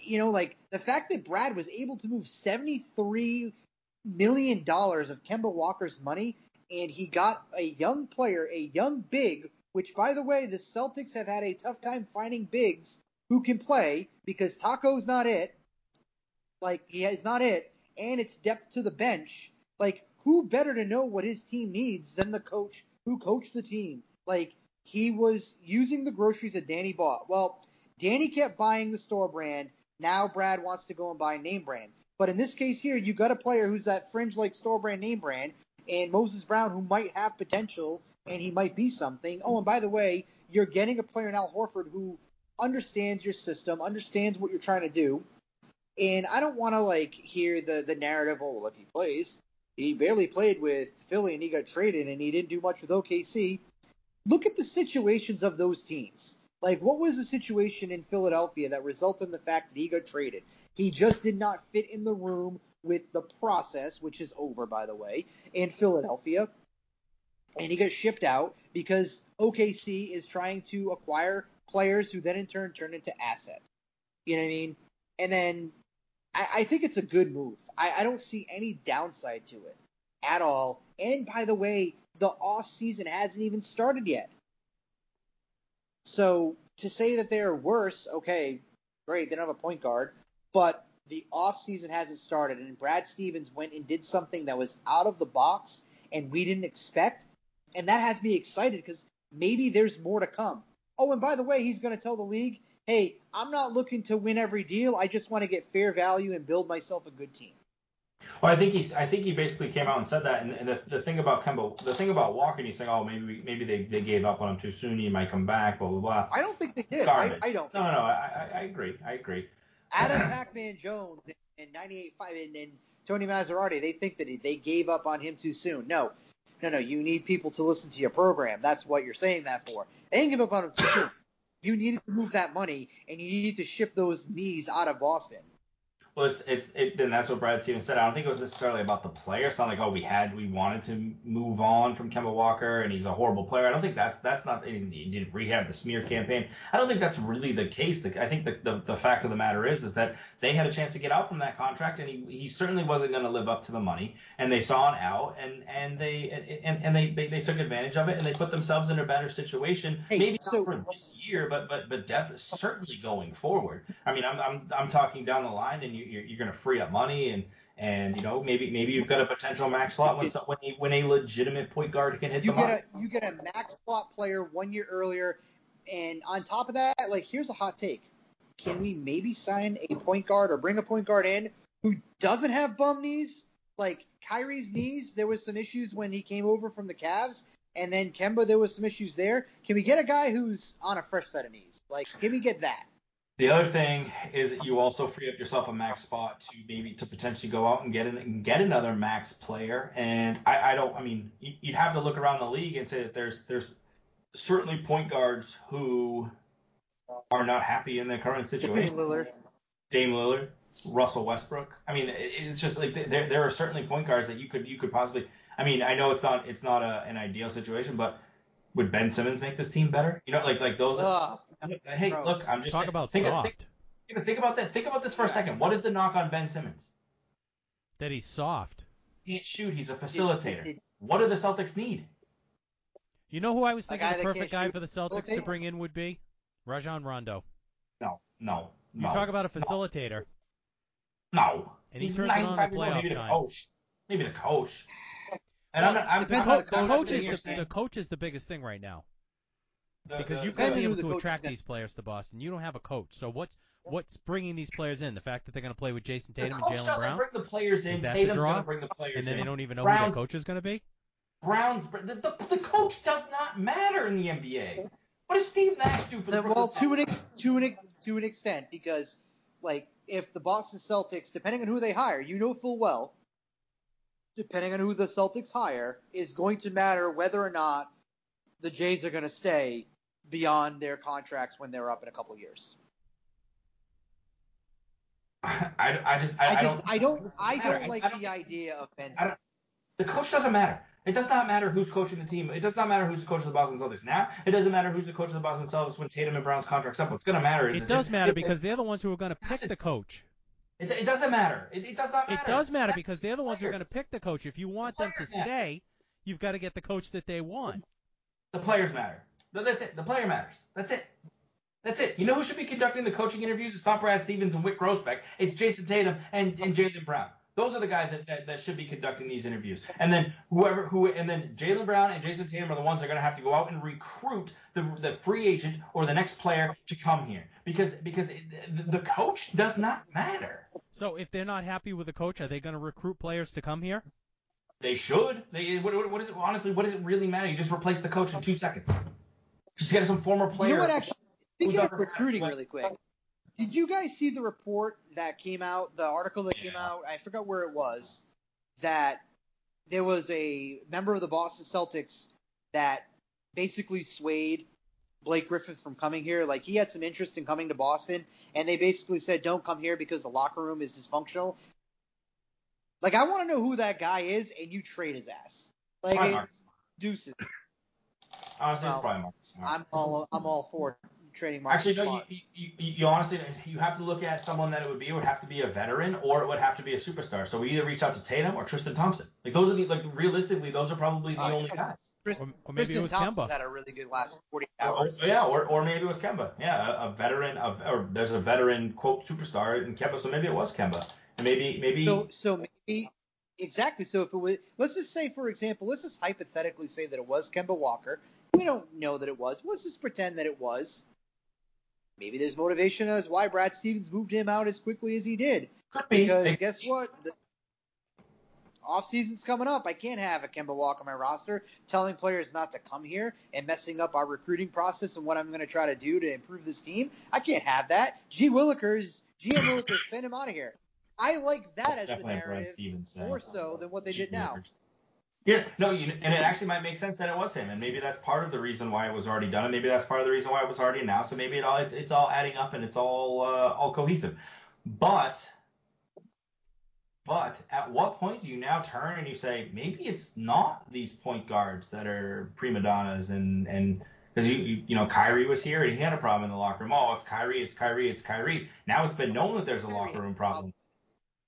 You know, like the fact that Brad was able to move seventy three million dollars of Kemba Walker's money, and he got a young player, a young big, which by the way, the Celtics have had a tough time finding bigs who can play because Taco's not it. Like he is not it, and it's depth to the bench. Like who better to know what his team needs than the coach who coached the team? Like he was using the groceries that Danny bought. Well, Danny kept buying the store brand. Now Brad wants to go and buy name brand. But in this case here, you got a player who's that fringe like store brand name brand, and Moses Brown who might have potential and he might be something. Oh, and by the way, you're getting a player in Al Horford who understands your system, understands what you're trying to do. And I don't want to like hear the the narrative. Oh, well, if he plays, he barely played with Philly and he got traded and he didn't do much with OKC. Look at the situations of those teams. Like, what was the situation in Philadelphia that resulted in the fact that he got traded? He just did not fit in the room with the process, which is over, by the way, in Philadelphia. And he got shipped out because OKC is trying to acquire players who then in turn turn into assets. You know what I mean? And then I, I think it's a good move. I, I don't see any downside to it at all. And by the way, the off season hasn't even started yet. So to say that they're worse, okay, great, they don't have a point guard, but the off season hasn't started, and Brad Stevens went and did something that was out of the box and we didn't expect, and that has me excited because maybe there's more to come. Oh, and by the way, he's going to tell the league, hey, I'm not looking to win every deal. I just want to get fair value and build myself a good team. Well, I think he's. I think he basically came out and said that. And, and the, the thing about Kemba, the thing about Walker, he's saying, oh, maybe we, maybe they, they gave up on him too soon. He might come back. Blah blah blah. I don't think they did. I. I don't. No, no, no. I, I, I agree. I agree. Adam Pac-Man Jones and 98.5 and, and Tony Massarotti, they think that they gave up on him too soon. No, no, no. You need people to listen to your program. That's what you're saying that for. They didn't give up on him too soon. You needed to move that money, and you needed to ship those knees out of Boston. Well, it's it's it, then that's what Brad Stevens said. I don't think it was necessarily about the player. It's not like oh we had we wanted to move on from Kemba Walker and he's a horrible player. I don't think that's that's not he did rehab the smear campaign. I don't think that's really the case. The, I think the, the the fact of the matter is is that they had a chance to get out from that contract and he, he certainly wasn't going to live up to the money and they saw an out and and they and, and they, they they took advantage of it and they put themselves in a better situation. Hey, Maybe so- not for this year, but but but definitely certainly going forward. I mean, I'm I'm I'm talking down the line, and you you're, you're going to free up money, and and you know maybe maybe you've got a potential max slot when some- when a, when a legitimate point guard can hit You the get mark. a you get a max slot player one year earlier, and on top of that, like here's a hot take: Can we maybe sign a point guard or bring a point guard in who doesn't have bum knees? Like Kyrie's knees, there was some issues when he came over from the Cavs, and then Kemba, there was some issues there. Can we get a guy who's on a fresh set of knees? Like, can we get that? The other thing is that you also free up yourself a max spot to maybe to potentially go out and get an, and get another max player. And I, I don't. I mean, you- you'd have to look around the league and say that there's there's certainly point guards who are not happy in their current situation. Lillard. Dame Lillard, Russell Westbrook. I mean, it's just like there there are certainly point guards that you could you could possibly. I mean, I know it's not it's not a, an ideal situation, but would Ben Simmons make this team better? You know, like like those. Ugh. Hey, gross. look, I'm just Talk saying- about think, soft. Think, think about that. Think about this for a second. What is the knock on Ben Simmons? That he's soft. He can't shoot. He's a facilitator. What do the Celtics need? You know who I was thinking the perfect guy shoot for the Celtics to bring in would be? Rajon Rondo. No, no, You no. talk about a facilitator. no. And he He's turns it on in 95 years old. playoff Maybe the time. coach. Maybe the coach. And I'm not. I'm, I'm not- the I'm The coach is the, the coach is the biggest thing right now the- because you've the- got to be able to attract these players to Boston. You don't have a coach, so what's what's bringing these players in? The fact that they're going to play with Jayson Tatum and coach Jaylen doesn't Brown, bring the players in. Is that the Tatum's draw? gonna bring the players and then in. they don't even know who Brown's- their coach is going to be. Browns. The, the, the coach does not matter in the NBA. What does Steve Nash do for the well, to an Nets? ex- to an ex- to an extent, because like if the Boston Celtics, depending on who they hire, you know full well, depending on who the Celtics hire, is going to matter whether or not the Jays are going to stay beyond their contracts when they're up in a couple years. I, I just I, I, I don't, I don't I don't like I don't- the idea of Ben. The coach doesn't matter. It does not matter who's coaching the team. It does not matter who's the coach of the Boston Celtics now. It doesn't matter who's the coach of the Boston Celtics when Tatum and Brown's contracts up. What's going to matter is It is does if- matter if- because they're the ones who are going to pick the coach. it, it doesn't matter. It, it does not matter. It does matter because they're the ones who are going to pick the coach. If you want them to matter. stay, you've got to get the coach that they want. The players matter. No, That's it. The player matters. That's it. That's it. You know who should be conducting the coaching interviews? It's not Brad Stevens and Wyc Grousbeck. It's Jayson Tatum and, and Jaylen Brown. Those are the guys that, that, that should be conducting these interviews. And then whoever who and then Jaylen Brown and Jayson Tatum are the ones that are going to have to go out and recruit the, the free agent or the next player to come here because because it, the, the coach does not matter. So if they're not happy with the coach, are they going to recruit players to come here? They should. They what, what, what is it honestly? What does it really matter? You just replace the coach in two seconds. Just get some former player. You know what? Actually, speaking of recruiting, really quick, did you guys see the report that came out? The article that came out. I forgot where it was. That there was a member of the Boston Celtics that basically swayed Blake Griffin from coming here. Like he had some interest in coming to Boston, and they basically said, "Don't come here because the locker room is dysfunctional." Like I want to know who that guy is, and you trade his ass. Like it, deuces. Honestly, Well, it's probably Marcus Smart. I'm all I'm all for trading Marcus Actually, no. Smart. You, you, you, you honestly, you have to look at someone that it would be. It would have to be a veteran, or it would have to be a superstar. So we either reach out to Tatum or Tristan Thompson. Like those are the like realistically, those are probably the Uh, only guys. Chris, Or- or maybe it Tristan was Thompson's Kemba. had a really good last 40 Or, or- hours. yeah, or, or maybe it was Kemba. Yeah, a, a veteran of, or there's a veteran quote superstar in Kemba, so maybe it was Kemba. And maybe maybe So, so maybe exactly. So if it was, let's just say, for example, let's just hypothetically say that it was Kemba Walker. We don't know that it was. Let's just pretend that it was. Maybe there's motivation as why Brad Stevens moved him out as quickly as he did. could be. Because They- guess what? The off season's coming up. I can't have a Kemba Walker on my roster telling players not to come here and messing up our recruiting process and what I'm going to try to do to improve this team. I can't have that. G Willikers, GM Willikers, send him out of here. I like that as the definitely a narrative Stevens more so than what they did now. Yeah, no, you, and it actually might make sense that it was him, and maybe that's part of the reason why it was already done, and maybe that's part of the reason why it was already announced. So maybe it all it's, it's all adding up and it's all uh, all cohesive. But But at what point do you now turn and you say maybe it's not these point guards that are prima donnas and and because you, you you know Kyrie was here and he had a problem in the locker room. Oh, it's Kyrie, it's Kyrie, it's Kyrie. Now it's been known that there's a locker room problem.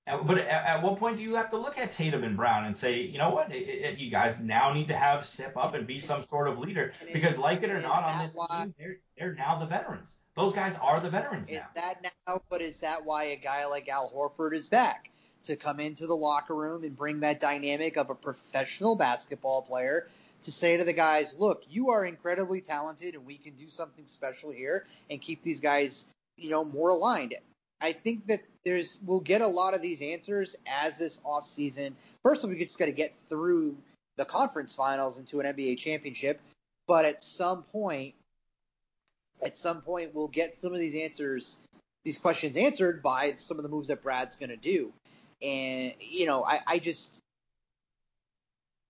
But at, at what point do you have to look at Tatum and Brown and say, you know what, it, it, you guys now need to have step up and be some sort of leader And is- because like it or not on this why- team, they're they're now the veterans. Those guys are the veterans Is now. that now? But is that why a guy like Al Horford is back to come into the locker room and bring that dynamic of a professional basketball player to say to the guys, "Look, you are incredibly talented, and we can do something special here and keep these guys, you know, more aligned." I think that there's we'll get a lot of these answers as this off season. First of all, we just got to get through the conference finals into an NBA championship, but at some point at some point we'll get some of these answers, these questions answered by some of the moves that Brad's going to do. And, you know, I, I just,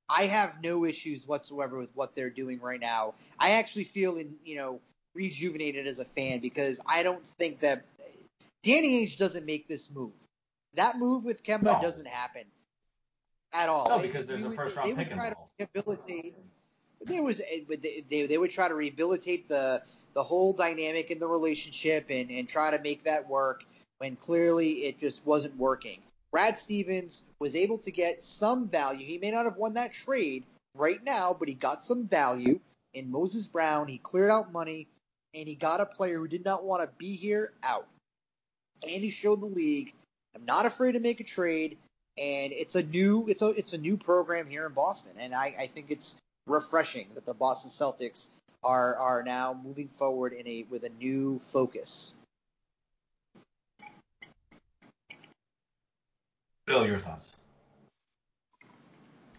I have no issues whatsoever with what they're doing right now. I actually feel, in, you know, rejuvenated as a fan because I don't think that Danny Ainge doesn't make this move. That move with Kemba No. doesn't happen at all. No, because there's a would- first round they would pick try to rehabilitate there was they, they they would try to rehabilitate the the whole dynamic in the relationship and and try to make that work when clearly it just wasn't working. Brad Stevens was able to get some value. He may not have won that trade right now, but he got some value in Moses Brown. He cleared out money and he got a player who did not want to be here out. And he showed the league, I'm not afraid to make a trade and it's a new it's a it's a new program here in Boston and I, I think it's refreshing that the Boston Celtics are are now moving forward in a with a new focus. Bill, your thoughts?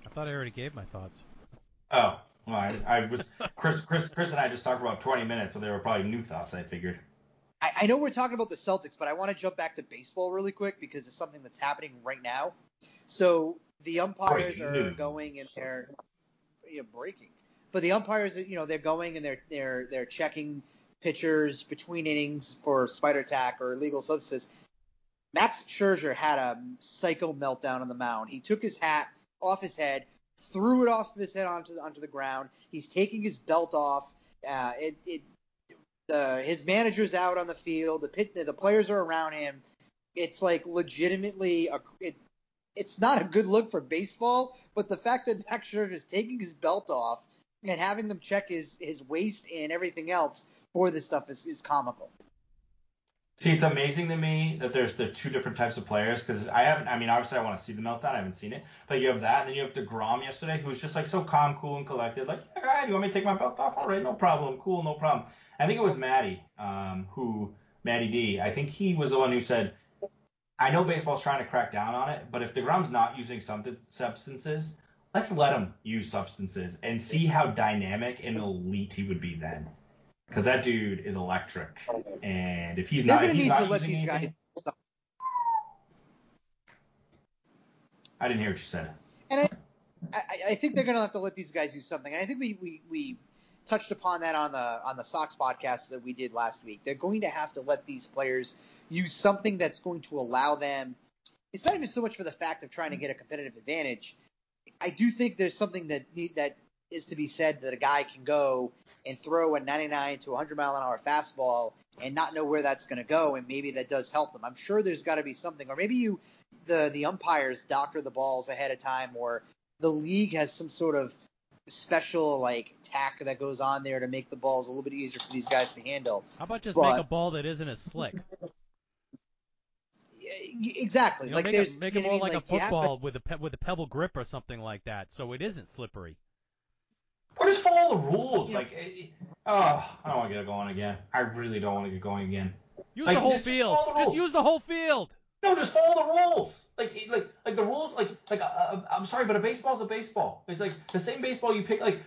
I thought I already gave my thoughts. Oh, well, I, I was Chris, Chris, Chris, and I just talked for about 20 minutes, so they were probably new thoughts. I figured. I, I know we're talking about the Celtics, but I want to jump back to baseball really quick because it's something that's happening right now. So the umpires Breaking are news. going and they're yeah, breaking. But the umpires, you know, they're going and they're they're they're checking pitchers between innings for Spider Tack or illegal substances. Max Scherzer had a psycho meltdown on the mound. He took his hat off his head, threw it off of his head onto the, onto the ground. He's taking his belt off. Uh, it, it the his manager's out on the field. The pit, the players are around him. It's like legitimately a it, it's not a good look for baseball. But the fact that Max Scherzer is taking his belt off and having them check his his waist and everything else for this stuff is, is comical. See, it's amazing to me that there's the two different types of players because I haven't. I mean, obviously, I want to see the meltdown. I haven't seen it, but you have that, and then you have Degrom yesterday, who was just like so calm, cool, and collected. Like, yeah, guy, you want me to take my belt off? All right, no problem. Cool, no problem. I think it was Maddie, um, who Maddie D. I think he was the one who said, "I know baseball's trying to crack down on it, but if Degrom's not using something substances, let's let him use substances and see how dynamic and elite he would be then." Because that dude is electric, and if he's They're not, going if to he's need to let these anything, guys. Stop. I didn't hear what you said. And I, I, I think they're going to have to let these guys do something. And I think we, we, we touched upon that on the on the Sox podcast that we did last week. They're going to have to let these players use something that's going to allow them. It's not even so much for the fact of trying to get a competitive advantage. I do think there's something that need, that is to be said that a guy can go and throw a 99 to 100 mile an hour fastball and not know where that's going to go, and maybe that does help them. I'm sure there's got to be something, or maybe you the the umpires doctor the balls ahead of time, or the league has some sort of special like tack that goes on there to make the balls a little bit easier for these guys to handle. How about just But- make a ball that isn't as slick? Exactly. You know, like make there's it, make you it know more what I like a you have to- football with a pe- with a pebble grip or something like that, so it isn't slippery. Or just follow the rules. Yeah. Like, eh, eh, oh, I don't want to get going again. I really don't want to get going again. Use Like, the whole just field. follow the Just use the whole field. No, just follow the rules. Like, eh, like, like the rules. Like, like, uh, uh, I'm sorry, but a baseball's a baseball. It's like the same baseball you pick. Like,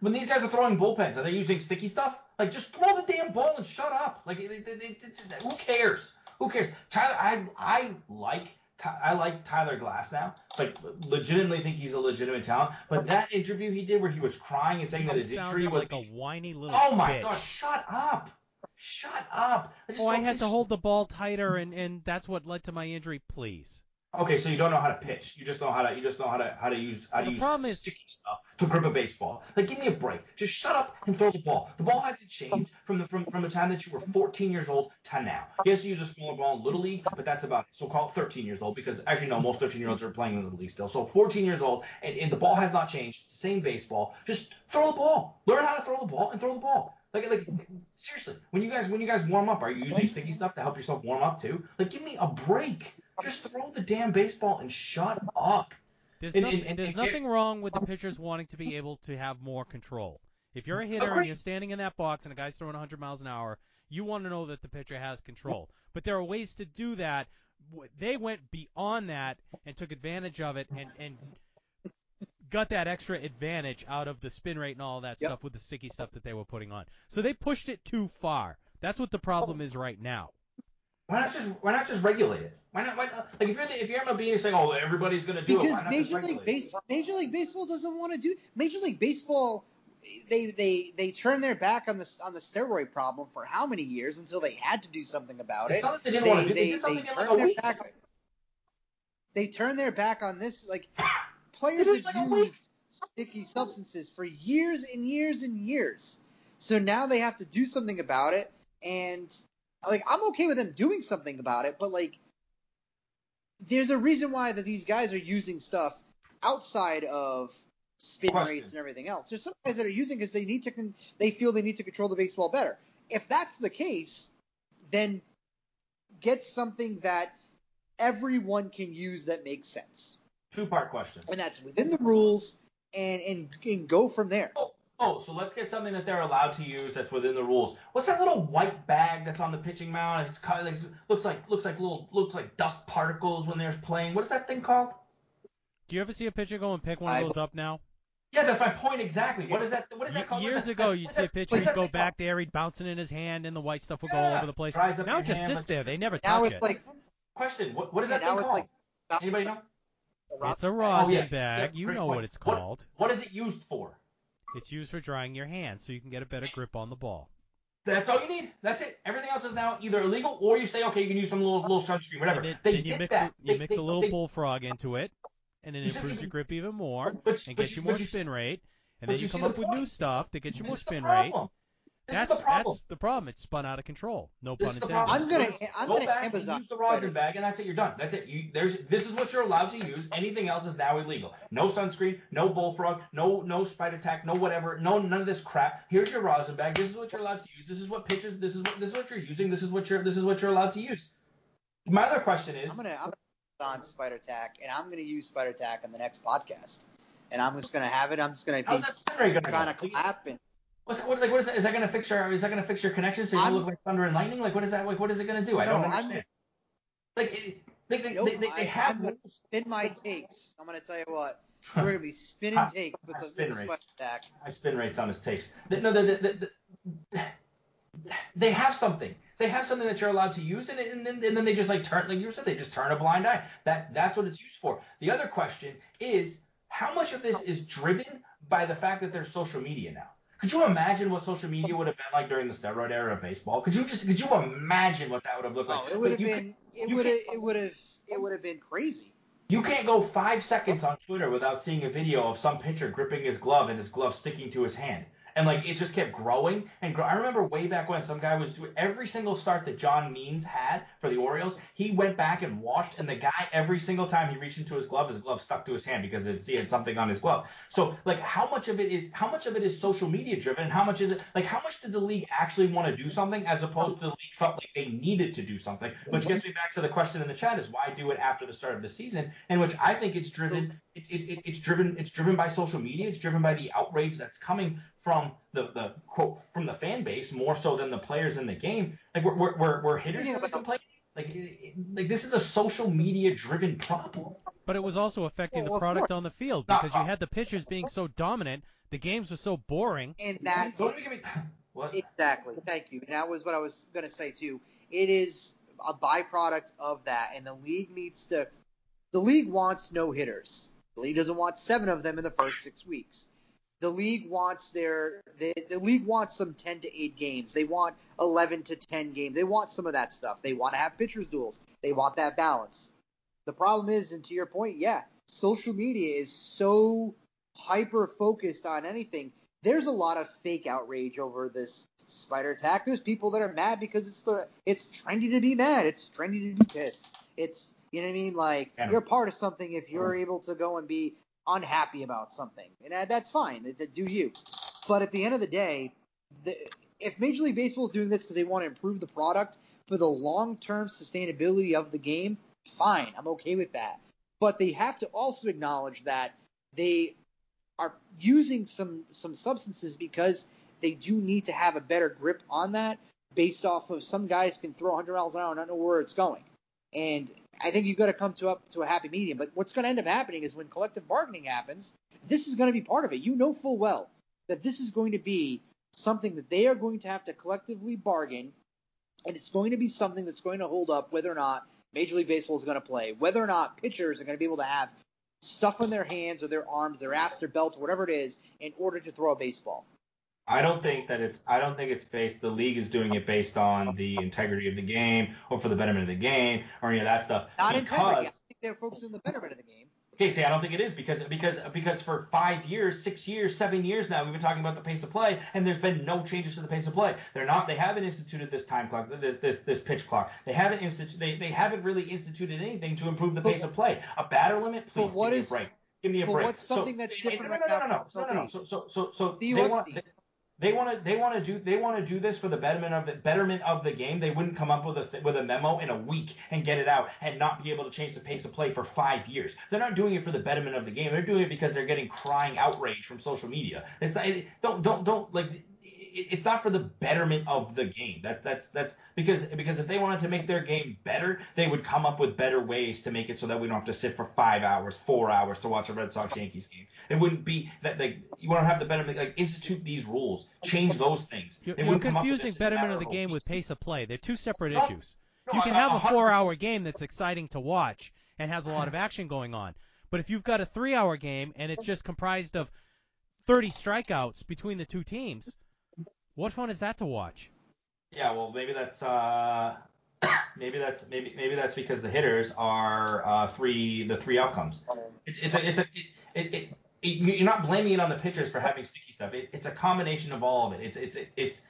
when these guys are throwing bullpens, are they using sticky stuff? Like, just throw the damn ball and shut up. Like, it, it, who cares? Who cares? Tyler, I, I like. I like Tyler Glasnow. Like, legitimately think he's a legitimate talent. But that interview he did where he was crying and saying that his Sounds injury was like a whiny little Oh my bitch. gosh, shut up. Shut up. I just Oh, I had to sh- hold the ball tighter, and, and that's what led to my injury. Please. Okay, so you don't know how to pitch. You just know how to you just know how to how to use how to the use problem is- sticky stuff to grip a baseball. Like give me a break. Just shut up and throw the ball. The ball hasn't changed from the from, from the time that you were 14 years old to now. Yes, you use a smaller ball in little league, but that's about it. So call it 13 years old because actually no, most 13 year olds are playing in the league still. So 14 years old and, and the ball has not changed. It's the same baseball. Just throw the ball. Learn how to throw the ball and throw the ball. Like, like seriously, when you guys when you guys warm up, are you using sticky stuff to help yourself warm up too? Like, give me a break. Just throw the damn baseball and shut up. There's, And- nothing, and- and- there's nothing wrong with the pitchers wanting to be able to have more control. If you're a hitter and you're standing in that box and a guy's throwing 100 miles an hour, you want to know that the pitcher has control. But there are ways to do that. They went beyond that and took advantage of it and, and got that extra advantage out of the spin rate and all that Yep. stuff with the sticky stuff that they were putting on. So they pushed it too far. That's what the problem oh. is right now. Why not just why not just regulate it? Why not? Why not like if you're the, if you're MLB and saying, oh, everybody's gonna do it, why because not Major just League it? Base, Major League Baseball doesn't want to do Major League Baseball. They they they turned their back on the on the steroid problem for how many years until they had to do something about It's it. not that they didn't They want to do. they, They did they in like turned a their week. back. They turned their back on this. Like players have like used sticky substances for years and years and years. So now they have to do something about it. And like I'm okay with them doing something about it, but like there's a reason why that these guys are using stuff outside of spin Question. rates and everything else. There's some guys that are using because they need to con- they feel they need to control the baseball better. If that's the case, then get something that everyone can use that makes sense, Two part question. and that's within the rules, and and, and go from there. Oh, oh, so let's get something that they're allowed to use that's within the rules. What's that little white bag that's on the pitching mound? It's kind of like looks like looks like little looks like dust particles when they're playing. What is that thing called? Do you ever see a pitcher go and pick one I- of those up now? Yeah, that's my point exactly. What is that? What is that called? Years that- ago, what you'd see a that- pitcher, he'd go thing back there, he'd bounce it in his hand, and the white stuff would go all over the place. Now it just hand, sits like- there. They never Now touch it's it. like? Question. What, what is yeah, that now thing it's called? like Anybody know? It's a Oh, rosin yeah. bag. Yeah, you know point. what it's What- called. What is it used for? It's used for drying your hands so you can get a better grip on the ball. That's all you need. That's it. Everything else is now either illegal or you say, okay, you can use some little little sunscreen, whatever. And then, they then you mix that. a, you They- mix they- a little they- bullfrog into it, and it improves you your grip even more, But, and but gets you but more you- spin rate, and then you you come the up with new stuff that gets you This more spin rate. Problem. This That's is the problem. that's the problem. It's spun out of control. No This pun intended. I'm gonna- I'm go gonna back Amazon and use the rosin bag, and that's it. You're done. That's it. You there's this is what you're allowed to use. Anything else is now illegal. No sunscreen, no bullfrog, no no spider tack, no whatever, no none of this crap. Here's your rosin bag. This is what you're allowed to use. This is what pitches. This is what this is what you're using. This is what you're this is what you're allowed to use. My other question is, I'm gonna I'm gonna on Spider Tack, and I'm gonna use Spider Tack on the next podcast. And I'm just gonna have it. I'm just gonna be that spin rate trying to clap and What's what, like what is that? Is that gonna fix your is that gonna fix your connection so you I'm- look like thunder and lightning? Like what is that? Like what is it gonna do? I No, don't I'm- understand. Like it, like they, Nope, they, they, I- they have I'm spin my takes. I'm gonna tell you what. We're gonna be spinning takes with the, Spin with the rates. Spider Tack. high spin rates on his takes. They- No, the, the, the, the, they have something. They have something that you're allowed to use, and, and then and then they just like turn, like you said, they just turn a blind eye. That that's what it's used for. The other question is how much of this is driven by the fact that there's social media now. Could you imagine what social media would have been like during the steroid era of baseball? Could you just could you imagine what that would have looked like? Oh, it would have been it would have it would have it would have been crazy. You can't go five seconds on Twitter without seeing a video of some pitcher gripping his glove and his glove sticking to his hand. And like it just kept growing and grow. I remember way back when some guy was doing every single start that John Means had for the Orioles, he went back and watched, and the guy every single time he reached into his glove, his glove stuck to his hand because it, he had something on his glove. So like how much of it is how much of it is social media driven, and how much is it like how much does the league actually want to do something as opposed to the league felt like they needed to do something? Which gets me back to the question in the chat: is why do it after the start of the season? In which I think it's driven it, it, it, it's driven it's driven by social media. It's driven by the outrage that's coming from the, the quote from the fan base more so than the players in the game. Like we're we're we're, we're hitters Yeah, really but- complaining. Like it, it- like this is a social media driven problem. But it was also affecting Well, the product on the field because you uh, had the pitchers being so dominant, the games were so boring. And that's Don't give me what Exactly. Thank you. And that was what I was going to say too. It is a byproduct of that, and the league needs to. The league wants no hitters. The league doesn't want seven of them in the first six weeks. The league wants their. The, the league wants some ten to eight games. They want eleven to ten games. They want some of that stuff. They want to have pitchers duels. They want that balance. The problem is, and to your point, yeah, social media is so hyper focused on anything. There's a lot of fake outrage over this Spider Tack. There's people that are mad because it's the it's trendy to be mad. It's trendy to be pissed. It's you know what I mean? Like you're part of something if you're able to go and be unhappy about something, and that's fine. Do you? But at the end of the day, the, if Major League Baseball is doing this because they want to improve the product for the long-term sustainability of the game, fine. I'm okay with that. But they have to also acknowledge that they are using some some substances because they do need to have a better grip on that based off of some guys can throw 100 miles an hour and not know where it's going. And I think you've got to come to up to a happy medium. But what's going to end up happening is when collective bargaining happens, this is going to be part of it. You know full well that this is going to be something that they are going to have to collectively bargain, and it's going to be something that's going to hold up whether or not Major League Baseball is going to play, whether or not pitchers are going to be able to have stuff on their hands or their arms, their apps, their belts, whatever it is, in order to throw a baseball. I don't think that it's. I don't think it's based. The league is doing it based on the integrity of the game, or for the betterment of the game, or any of that stuff. Not because, integrity. I think they're focused on the betterment of the game. Okay, see, I don't think it is because because because for five years, six years, seven years now, we've been talking about the pace of play, and there's been no changes to the pace of play. They're not. They haven't instituted this time clock, this this pitch clock. They haven't instituted. They, they haven't really instituted anything to improve the But- pace of play. A batter limit, please. but what give is- me a break. Give me a break. what's something that's different no, right no, no, no, no, no, no. So so so so The they want. UFC. They, they want to they want to do they want to do this for the betterment of the betterment of the game. They wouldn't come up with a th- with a memo in a week and get it out and not be able to change the pace of play for five years. They're not doing it for the betterment of the game. They're doing it because they're getting crying outrage from social media. It's not don't don't don't like it's not for the betterment of the game. That that's that's because because if they wanted to make their game better, they would come up with better ways to make it so that we don't have to sit for five hours, four hours to watch a Red Sox Yankees game. It wouldn't be that like you want to have the betterment like institute these rules, change those things. You're, you're wouldn't come up with confusing this in a betterment of the game with pace of play. They're two separate No, issues. No, You can I- have I- a four-hour game that's exciting to watch and has a lot of action going on. But if you've got a three-hour game and it's just comprised of 30 strikeouts between the two teams, what fun is that to watch? Yeah, well, maybe that's uh, maybe that's maybe maybe that's because the hitters are uh, three the three outcomes. It's it's a it's a it, it, it, you're not blaming it on the pitchers for having sticky stuff. It, it's a combination of all of it. It's it's it's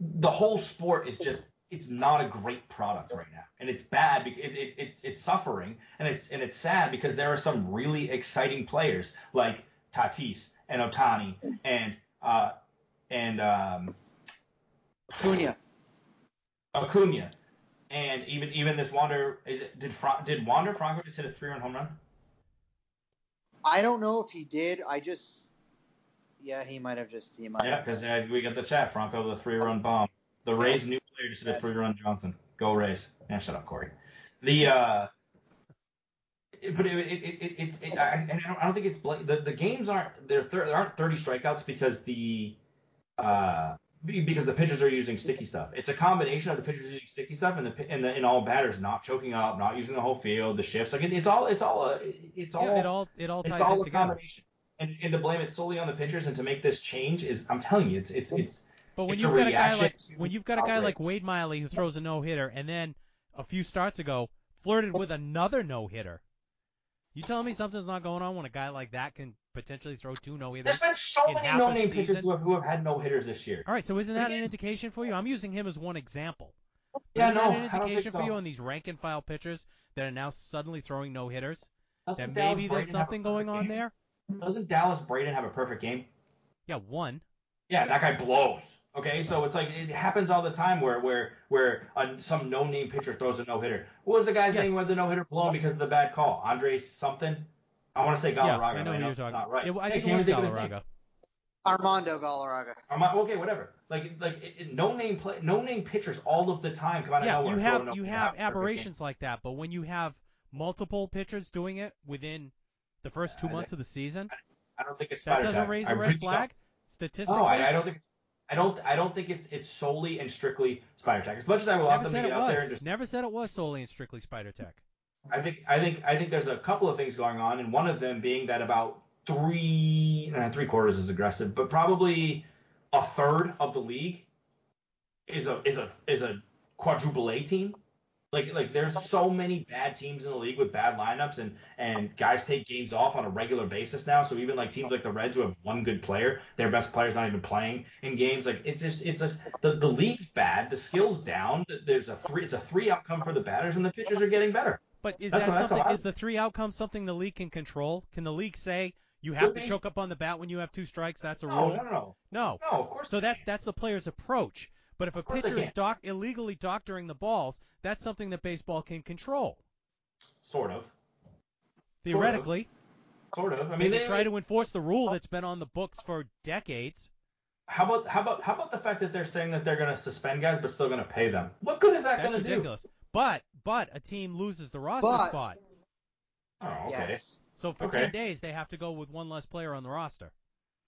the whole sport is just it's not a great product right now, and it's bad because it, it, it's it's suffering and it's and it's sad because there are some really exciting players like Tatis and Otani and uh and um Cunha. Acuna, and even even this Wander is it did Fra- did Wander Franco just hit a three run home run? I don't know if he did. I just, yeah, he might have just. He might. Yeah, because uh, we got the chat Franco the three run bomb. The Rays new player just hit a three run Johnson. Go Rays! Yeah, shut up, Corey. The uh, it- but it, it, it, it it's it, I, and I don't I don't think it's bla- the the games aren't there there aren't 30 strikeouts because the uh because the pitchers are using sticky stuff. It's a combination of the pitchers using sticky stuff and the and the and all batters not choking up, not using the whole field, the shifts. Like it, it's all it's all a, it's all Yeah, it all it all ties it's all in a together. combination. And, and to blame it solely on the pitchers and to make this change is I'm telling you it's it's it's But when It's you've a got a guy like when you've got a guy like. Wade Miley who throws a no hitter and then a few starts ago flirted with another no hitter. You telling me something's not going on when a guy like that can potentially throw two no hitters? there's been so in many half no name pitchers who have, who have had no hitters this year. All right, so isn't that an indication for you? I'm using him as one example. Yeah, isn't no, that an indication think for you on these rank and file pitchers that are now suddenly throwing no hitters? Doesn't That Dallas maybe there's Braden something going on game? there? Doesn't Dallas Braden have a perfect game? Yeah, one. Yeah, that guy blows. Okay, so it's like it happens all the time where where where uh, some no name pitcher throws a no hitter. What was the guy's Yes. name where the no hitter blown because of the bad call? Andre something. I want to say Yeah, Galarraga. I know but who you're talking. Not right. It- I Hey, think can't it was even think of his name. Galarraga. Armando Galarraga. I'm okay, whatever. Like like it, it- no name play no name pitchers all of the time come out of Yeah, nowhere. you have you have a perfect game. aberrations like that, but when you have multiple pitchers doing it within the first two I months of the season, I don't think it's that doesn't tag. raise I a red really flag. don't. Statistically, No, I, I don't think it's. I don't. I don't think it's. It's solely and strictly Spider Tack. As much as I would love never them said to it get out there and was. just. Never said it was solely and strictly Spider Tack. I think. I think. I think there's a couple of things going on, and one of them being that about three, eh, three quarters is aggressive, but probably a third of the league is a is a is a quadruple A team. Like like there's so many bad teams in the league with bad lineups and and guys take games off on a regular basis now. So even like teams like the Reds who have one good player, their best player's not even playing in games. Like it's just it's just the, the league's bad, the skill's down. There's a three it's a three outcome for the batters and the pitchers are getting better. But is That's that what- something? I- Is the three outcomes something the league can control? Can the league say you have to choke up on the bat when you have two strikes? That's a No, rule. no, no, no. No. No, of course. So that's that's the player's approach. But if a Of pitcher is doc- illegally doctoring the balls, that's something that baseball can control sort of. theoretically. Sort of. I I mean, mean, they they try to enforce the rule oh. that's been on the books for decades. How about how about how about the fact that they're saying that they're going to suspend guys but still going to pay them? What good is that That's going to do? That's ridiculous. But but a team loses the roster But- spot. Oh, okay. Yes. So for Okay. 10 days they have to go with one less player on the roster.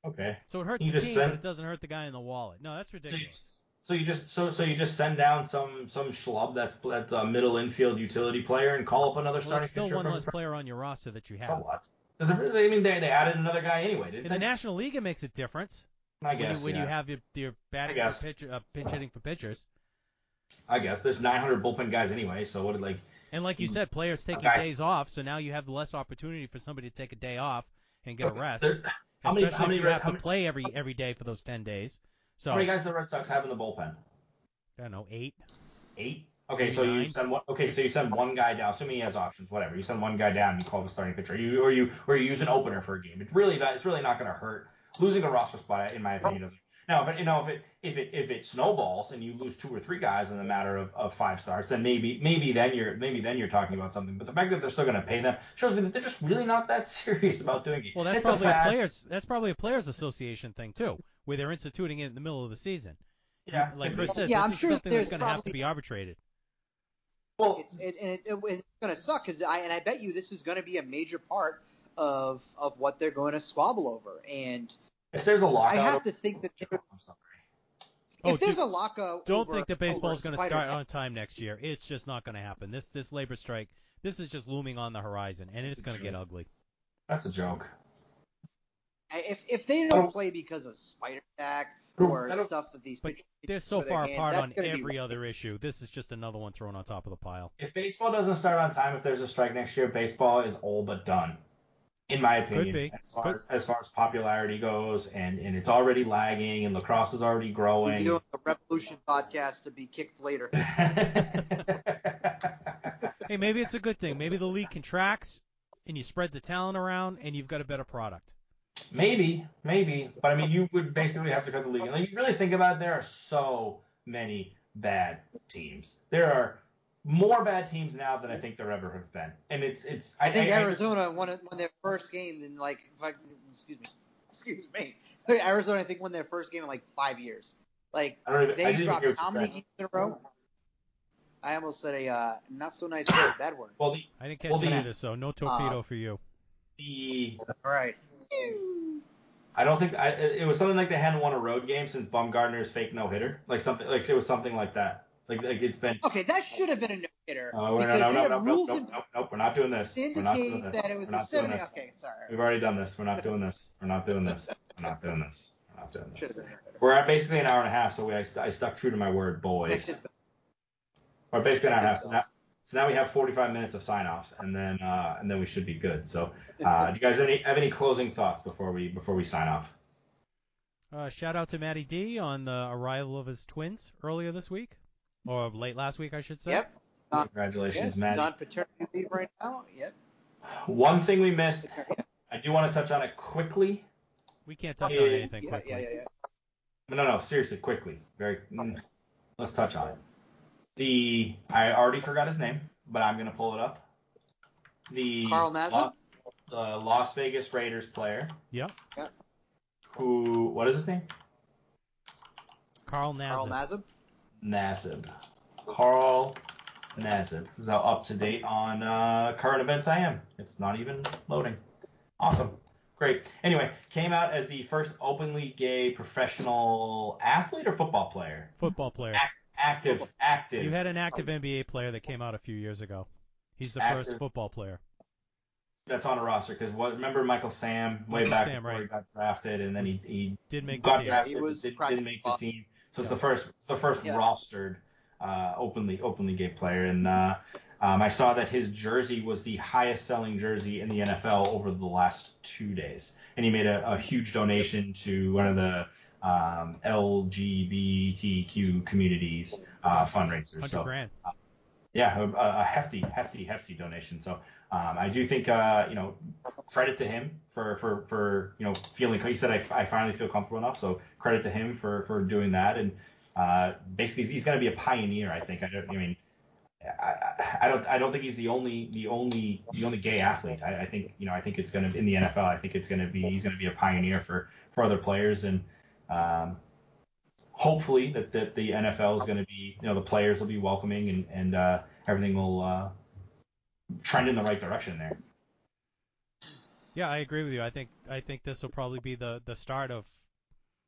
Okay. So it hurts You the just team, send- but it doesn't hurt the guy in the wallet. No, that's So you, ridiculous. so you just so so you just send down some some schlub that's that's a middle infield utility player and call up another Well, starting it's still one from less player on your roster that you So have. what? Does it really? I mean, they they added another guy anyway, didn't In the? National League, it makes a difference I when, guess. you, when yeah. you have your, your batting for pitcher, uh, pinch hitting for pitchers. I guess there's 900 bullpen guys anyway, so what? Like, And like you said, players taking Okay. days off, so now you have less opportunity for somebody to take a day off and get a rest. there- how many Especially how many if you have to many, play every every day for those 10 days. So how many guys do the Red Sox have in the bullpen? I don't know, eight. Eight. Okay, Maybe so you send one. Okay, so you send one guy down. Assuming he has options, whatever. You send one guy down. You call the starting pitcher. You or you or you use an opener for a game. It's really not. It's really not going to hurt. Losing a roster spot, in my opinion, doesn't. Now, if it, you know, if it if it if it snowballs and you lose two or three guys in the matter of, of five starts, then maybe maybe then you're maybe then you're talking about something. But the fact that they're still going to pay them shows me that they're just really not that serious about doing it. Well, that's it's probably a a, players. That's probably a players association thing too, where they're instituting it in the middle of the season. Yeah, Like Chris be. said, Yeah, this I'm is sure something that's there's going to have to be arbitrated. Well, It's it, and it, it, it's going to suck because I and I bet you this is going to be a major part of of what they're going to squabble over. And if there's a lockout, I have to think that there- I'm sorry. Oh, if there's dude, a lockout, Don't over, think that baseball is going to start on time next year. It's just not going to happen. This this labor strike, this is just looming on the horizon, and it's going to get ugly. That's a joke. If if they don't don't- play because of Spider Tack oh, or stuff that these But They're so far hands, apart on every one other issue. This is just another one thrown on top of the pile. If baseball doesn't start on time, if there's a strike next year, baseball is all but done. In my opinion, be. As, far Could- as, as far as popularity goes, and, and it's already lagging, and lacrosse is already growing. We're growing. doing a Revolution podcast to be kicked later. Hey, maybe it's a good thing. Maybe the league contracts, and you spread the talent around, and you've got a better product. maybe, maybe, but I mean, you would basically have to cut the league. And like, you really think about it, there are so many bad teams. There are more bad teams now than I think there ever have been, and it's it's. I think Arizona won, won their first game in like, I, excuse me, excuse me. Arizona, I think, won their first game in like five years. Like I don't even. I they didn't dropped how many games in a row? I almost said a uh, not so nice word, bad word. Well, the I didn't catch Well, any the- of this, so no torpedo Uh, for you. the All right. I don't think I, it it was something like they hadn't won a road game since Bumgarner's fake no hitter, like something like it was something like that. Like like it's been. Okay, that should have been a no hitter Oh, no, because no, they no, have no, no, no, no, no, we're not doing this. We're not doing indicate this. that it was We're a not doing seven. this. Okay, sorry. We've already done this. We're not doing this. We're not doing this. We're not doing this. We're not doing this. have been a no hitter. We're at basically an hour and a half, so we I, I stuck true to my word, boys. is- Or basically an hour and a half. So now, so now we have 45 minutes of sign-offs, and then uh, and then we should be good. So, uh, do you guys any have any closing thoughts before we before we sign off? Uh, shout out to Matty D on the arrival of his twins earlier this week, or late last week, I should say. Yep. Uh, Congratulations, Yes, Matt. he's on paternity leave right now. Yep. One thing we missed. I do want to touch on it quickly. We can't touch Yeah, on anything Yeah, quickly. yeah, yeah, yeah. No, no, seriously, quickly. Very. mm, Let's touch on it. The I already forgot his name, but I'm gonna pull it up. The Carl Nassib? The Las Vegas Raiders player Yep. Yep. who what is his name? Carl Carl Nassib. Nassib. Nassib. Carl Nassib. Is how up to date on uh, current events I am. It's not even loading. Awesome. Great. Anyway, came out as the first openly gay professional athlete or football player. Football player. Ac- active, active. You had an active NBA player that came out a few years ago. He's the Active. first football player. that's on a roster because what remember Michael Sam way Michael back Sam, before he got drafted and then he, he Did make the got team. Yeah, drafted he was didn't, didn't make the off. team. So it's Yeah. the first the first Yeah. rostered uh, openly openly gay player, and uh, um, I saw that his jersey was the highest selling jersey in the NFL over the last two days, and he made a, a huge donation to one of the um, LGBTQ communities uh, fundraisers. So grand. Yeah, a, a hefty, hefty, hefty donation. So um, I do think uh, you know credit to him for for for you know feeling. He said I, I finally feel comfortable enough. So credit to him for for doing that. And uh, basically he's going to be a pioneer. I think. I don't. I mean. I, I- don't. I don't think he's the only, the only, the only gay athlete. I, I think, you know, I think it's going to in the NFL. I think it's going to be. He's going to be a pioneer for for other players, and um, hopefully that, that the NFL is going to be, you know, the players will be welcoming and and uh, everything will uh, trend in the right direction there. Yeah, I agree with you. I think I think this will probably be the the start of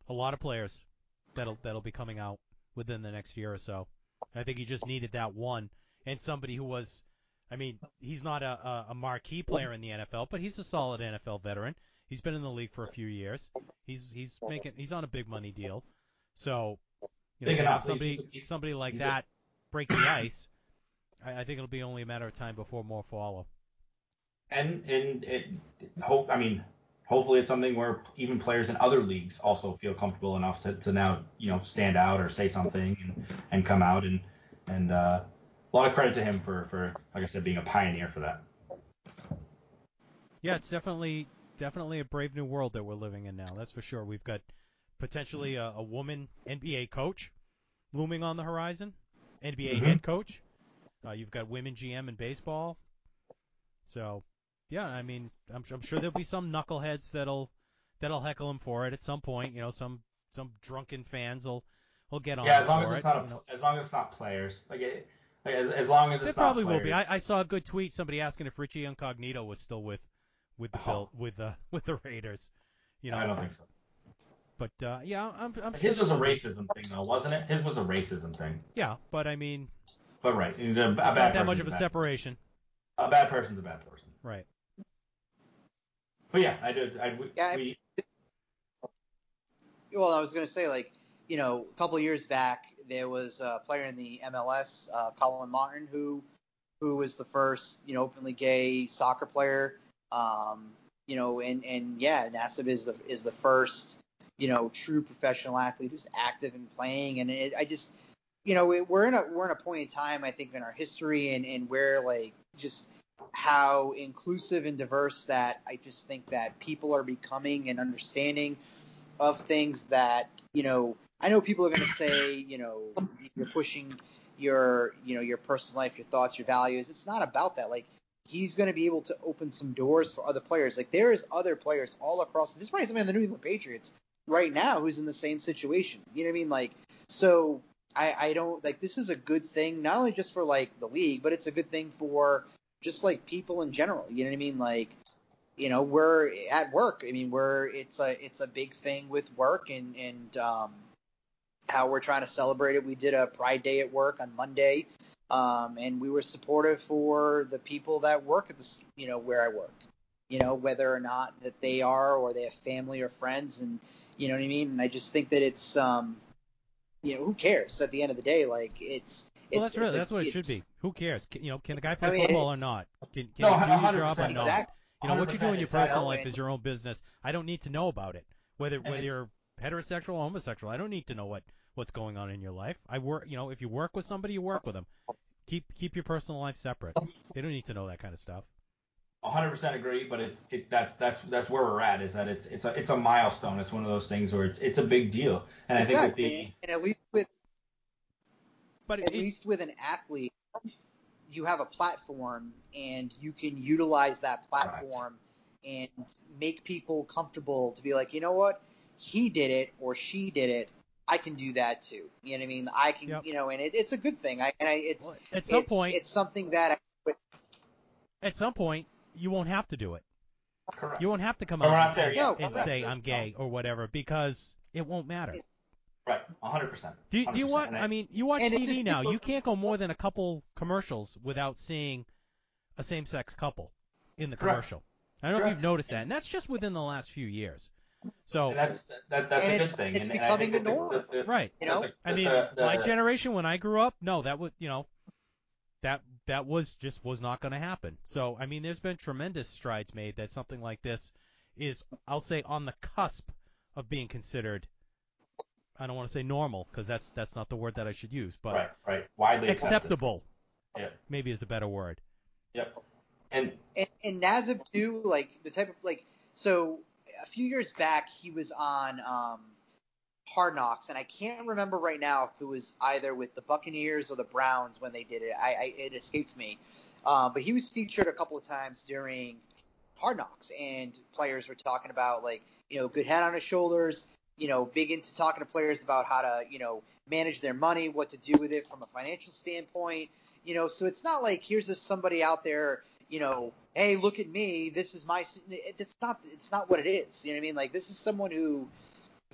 a lot of players that'll that'll be coming out within the next year or so. I think he just needed that one and somebody who was, I mean, he's not a, a, a marquee player in the NFL, but he's a solid NFL veteran. He's been in the league for a few years. He's he's making he's on a big money deal, so you know, have somebody somebody like that break the ice. I, I think it'll be only a matter of time before more follow. And and it hope. I mean, hopefully it's something where even players in other leagues also feel comfortable enough to, to now you know stand out or say something and, and come out and and uh, a lot of credit to him for for like I said being a pioneer for that. Yeah, it's definitely definitely a brave new world that we're living in now. That's for sure. We've got potentially a, a woman NBA coach looming on the horizon, NBA Mhm. head coach. Uh, you've got women GM in baseball. So, yeah, I mean, I'm, I'm sure there'll be some knuckleheads that'll that'll heckle him for it at some point. You know, some some drunken fans will will get on Yeah, as long as it's it, not a, you know. as long as it's not players. Like, it, like as, as long as it's not probably will be. I. I saw a good tweet. Somebody asking if Richie Incognito was still with with the Oh. Bill with the with the Raiders. You know, I don't think so. But uh, yeah, I'm, I'm sure. His was a racism thing though, wasn't it? His was a racism thing. Yeah, but I mean, But right, a, a it's bad not that much of a bad- separation, A bad person's a bad person. right? But yeah, I did. I, we, Yeah, we, Well, I was going to say, like, you know, a couple of years back, there was a player in the MLS, uh, Collin Martin, who who was the first, you know, openly gay soccer player. Um, you know, and and yeah, Nassib is the is the first, you know, true professional athlete who's active and playing. And it, I just, you know, it, we're in a we're in a point in time, I think, in our history and and where like just how inclusive and diverse that I just think that people are becoming and understanding of things that you know I know people are going to say you know you're pushing your you know your personal life your thoughts your values. It's not about that. Like he's going to be able to open some doors for other players. Like there is other players all across. There's probably somebody in the New England Patriots right now who's in the same situation. You know what I mean? Like so I I don't like this is a good thing not only just for like the league but it's a good thing for just like people in general. You know what I mean? Like you know we're at work. I mean we're it's a it's a big thing with work and and um how we're trying to celebrate it. We did a pride day at work on monday um and we were supportive for the people that work at this you know where i work. You know whether or not that they are or they have family or friends and you know what i mean and i just think that it's um you know who cares at the end of the day like it's it's Well, that's really it's a- that's what it should be. Who cares? Can, you know, can the guy play I mean, football or not? Can, can No, he do your job or not? Exact- You know, what you do in your it's personal life is your own business. I don't need to know about it. Whether whether you're heterosexual or homosexual, I don't need to know what what's going on in your life. I work, you know, if you work with somebody, you work with them. Keep keep your personal life separate. They don't need to know that kind of stuff. 100% agree, but it's it, that's that's that's where we're at. Is that it's it's a it's a milestone. It's one of those things where it's it's a big deal. And I think with the and at least with But at it, least with an athlete, you have a platform and you can utilize that platform and make people comfortable to be like, you know what, he did it or she did it. I can do that too. You know what I mean? I can, Yep. you know, and it, it's a good thing. I, and I, it's well, at some it's, point, it's something that I, at some point, you won't have to do it. correct. You won't have to come we're out not there and, yet. and No, say I'm gay or whatever because it won't matter. right, 100%. Do you, do you want? I mean, you watch TV just- now. You can't go more than a couple commercials without seeing a same-sex couple in the Correct. commercial. I don't know if you've noticed that, and that's just within the last few years. So And that's that, that's And a good thing. it's and, and I think becoming that the norm. the- the- right. You know? the- I mean, the- my generation when I grew up, no, that was you know, that that was just was not going to happen. So I mean, there's been tremendous strides made that something like this is, I'll say, on the cusp of being considered. I don't want to say normal because that's that's not the word that I should use, but right, right, widely acceptable. Yeah. Maybe is a better word. Yep. And and, and Nassib too, like the type of like so a few years back he was on um, Hard Knocks, and I can't remember right now if it was either with the Buccaneers or the Browns when they did it. I, I it escapes me, um, but he was featured a couple of times during Hard Knocks, and players were talking about like you know good head on his shoulders, you know big into talking to players about how to you know manage their money, what to do with it from a financial standpoint. You know, so it's not like here's just somebody out there you know, hey, look at me. This is my. It's not. It's not what it is. You know what I mean? Like this is someone who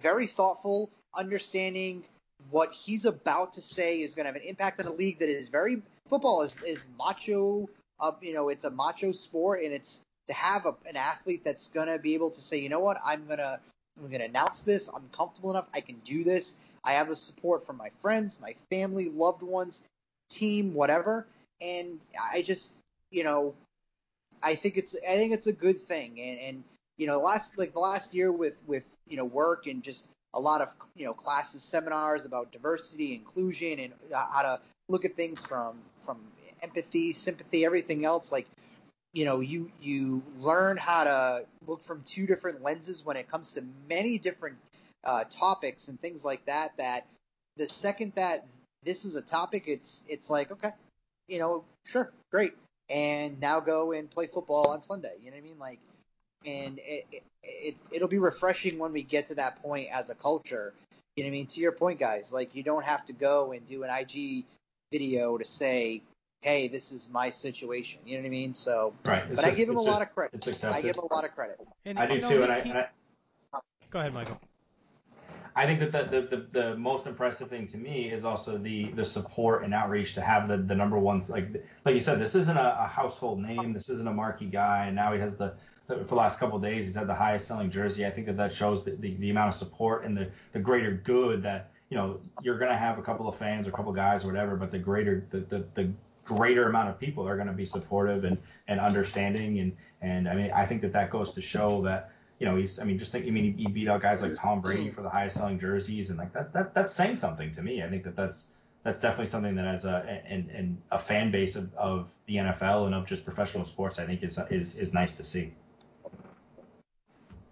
very thoughtful, understanding what he's about to say is going to have an impact on a league that is very football is is macho. Uh, you know, it's a macho sport, and it's to have a, an athlete that's going to be able to say, you know what, I'm gonna I'm gonna announce this. I'm comfortable enough. I can do this. I have the support from my friends, my family, loved ones, team, whatever. And I just, you know, I think it's I think it's a good thing, and, and you know, last like the last year with with you know work and just a lot of you know classes, seminars about diversity, inclusion, and how to look at things from from empathy, sympathy, everything else. Like, you know, you you learn how to look from two different lenses when it comes to many different uh, topics and things like that. That the second that this is a topic, it's it's like okay, you know, sure, great and now go and play football on Sunday. You know what I mean? Like, and it, it, it it'll be refreshing when we get to that point as a culture. You know what I mean? To your point, guys, like you don't have to go and do an IG video to say, "Hey, this is my situation." You know what I mean? So, right. it's but I give him a it's lot of credit. I give him a lot of credit. And, I you do know, too, his and I, team- and I Go ahead, Michael. I think that the, the, the, the most impressive thing to me is also the the support and outreach to have the, the number ones like like you said this isn't a, a household name um, this isn't a marquee guy and now he has the for the last couple of days he's had the highest selling jersey I think that that shows the, the, the amount of support and the, the greater good that you know you're gonna have a couple of fans or a couple of guys or whatever but the greater the, the, the greater amount of people are going to be supportive and, and understanding and and I mean I think that that goes to show that you know, he's, I mean, just think, I mean, he, he beat out guys like Tom Brady for the highest selling jerseys, and like that, that, that's saying something to me. I think that that's, that's definitely something that as a, and, and a fan base of, of the NFL and of just professional sports, I think is, is, is nice to see.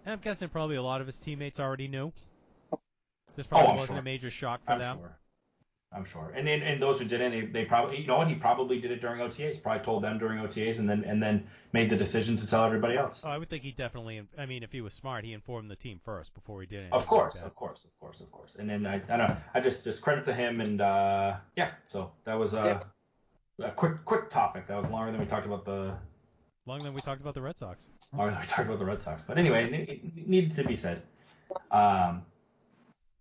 And I'm guessing probably a lot of his teammates already knew. This probably Oh, wasn't sure. a major shock for I'm them. sure. I'm sure. And, and and those who didn't, they, they probably, you know what, he probably did it during OTAs. Probably told them during OTAs, and then and then made the decision to tell everybody else. Oh, I would think he definitely. I mean, if he was smart, he informed the team first before he did anything. Of course, like of course, of course, of course. And then I, I don't know, I just just credit to him, and uh, yeah. So that was uh, a quick quick topic. That was longer than we talked about the Longer than we talked about the Red Sox. We talked about the Red Sox. But anyway, it, needed to be said. Um,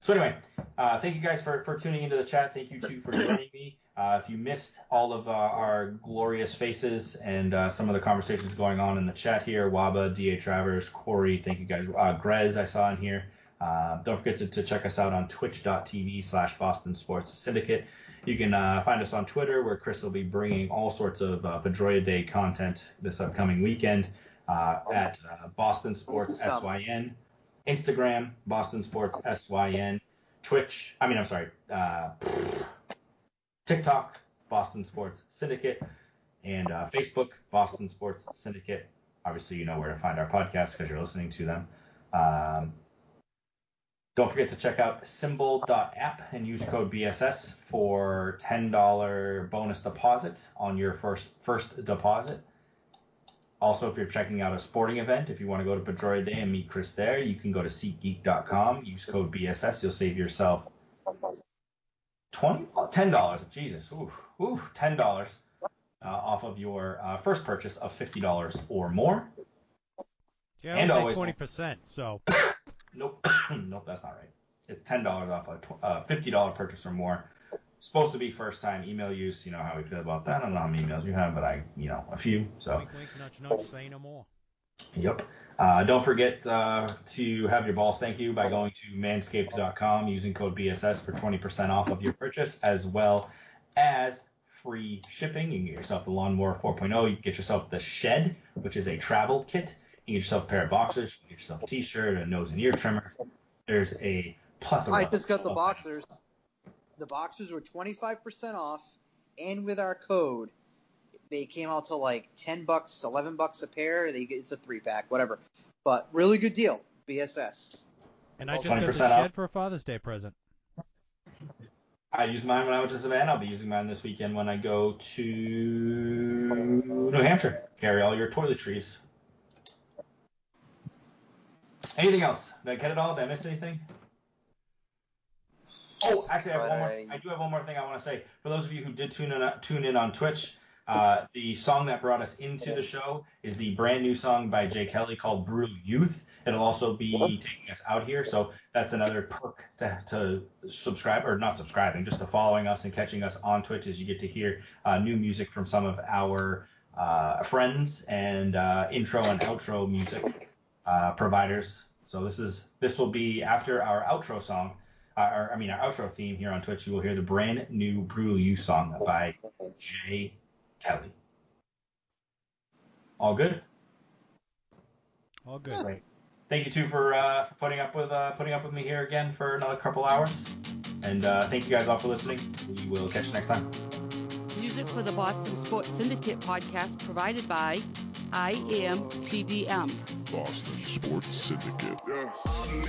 so anyway, uh, thank you guys for, for tuning into the chat. Thank you too for joining me. Uh, if you missed all of uh, our glorious faces and uh, some of the conversations going on in the chat here, Waba, Da Travers, Corey, thank you guys. Uh, Grez, I saw in here. Uh, don't forget to, to check us out on twitch.tv slash Boston Sports Syndicate. You can uh, find us on Twitter, where Chris will be bringing all sorts of Pedroia Day content this upcoming weekend uh, at uh, Boston Sports SYN. Instagram, Boston Sports SYN, Twitch, I mean, I'm sorry, uh, TikTok, Boston Sports Syndicate, and uh, Facebook, Boston Sports Syndicate. Obviously, you know where to find our podcasts because you're listening to them. Um, don't forget to check out symbol.app and use code BSS for $10 bonus deposit on your first first deposit. Also, if you're checking out a sporting event, if you want to go to Pedroia Day and meet Chris there, you can go to SeatGeek.com, use code BSS. You'll save yourself 20 ten dollars. Jesus, ooh, ooh, ten dollars uh, off of your uh, first purchase of fifty dollars or more. Yeah, And I would always- say twenty percent. So Nope, nope, that's not right. It's ten dollars off a tw- uh, fifty dollar purchase or more. Supposed to be first time email use. You know how we feel about that. I don't know how many emails you have, but I, you know, a few. So wink, wink, nudge, nudge, say no more. Yep. Uh, don't forget uh, to have your balls thank you by going to manscaped.com using code BSS for 20% off of your purchase, as well as free shipping. You can get yourself the Lawnmower 4.0. You can get yourself the Shed, which is a travel kit. You can get yourself a pair of boxers. You can get yourself a t-shirt, a nose and ear trimmer. There's a plethora. I just got the of- boxers. The boxers were 25% off, and with our code, they came out to like 10 bucks, 11 bucks a pair. They, it's a three pack, whatever. But really good deal. BSS. And I just 20% got the off. shed for a Father's Day present. I used mine when I went to Savannah. I'll be using mine this weekend when I go to New Hampshire. Carry all your toiletries. Anything else? Did I get it all? Did I miss anything? Oh, actually, I have one more. I- do have one more thing I want to say. For those of you who did tune in, tune in on Twitch, uh, the song that brought us into the show is the brand new song by J. Kelley called "Brutal Youth." It'll also be taking us out here, so that's another perk to, to subscribe or not subscribing, just to following us and catching us on Twitch, as you get to hear uh, new music from some of our uh, friends and uh, intro and outro music uh, providers. So this is this will be after our outro song, or I mean our outro theme here on Twitch. You will hear the brand new "Brutal Youth" song by J. Kelley. All good. All good. Great. Thank you too for, uh, for putting up with uh, putting up with me here again for another couple hours, and uh, thank you guys all for listening. We will catch you next time. Music for the Boston Sports Syndicate podcast provided by IAM CDM. Boston Sports Syndicate. I'm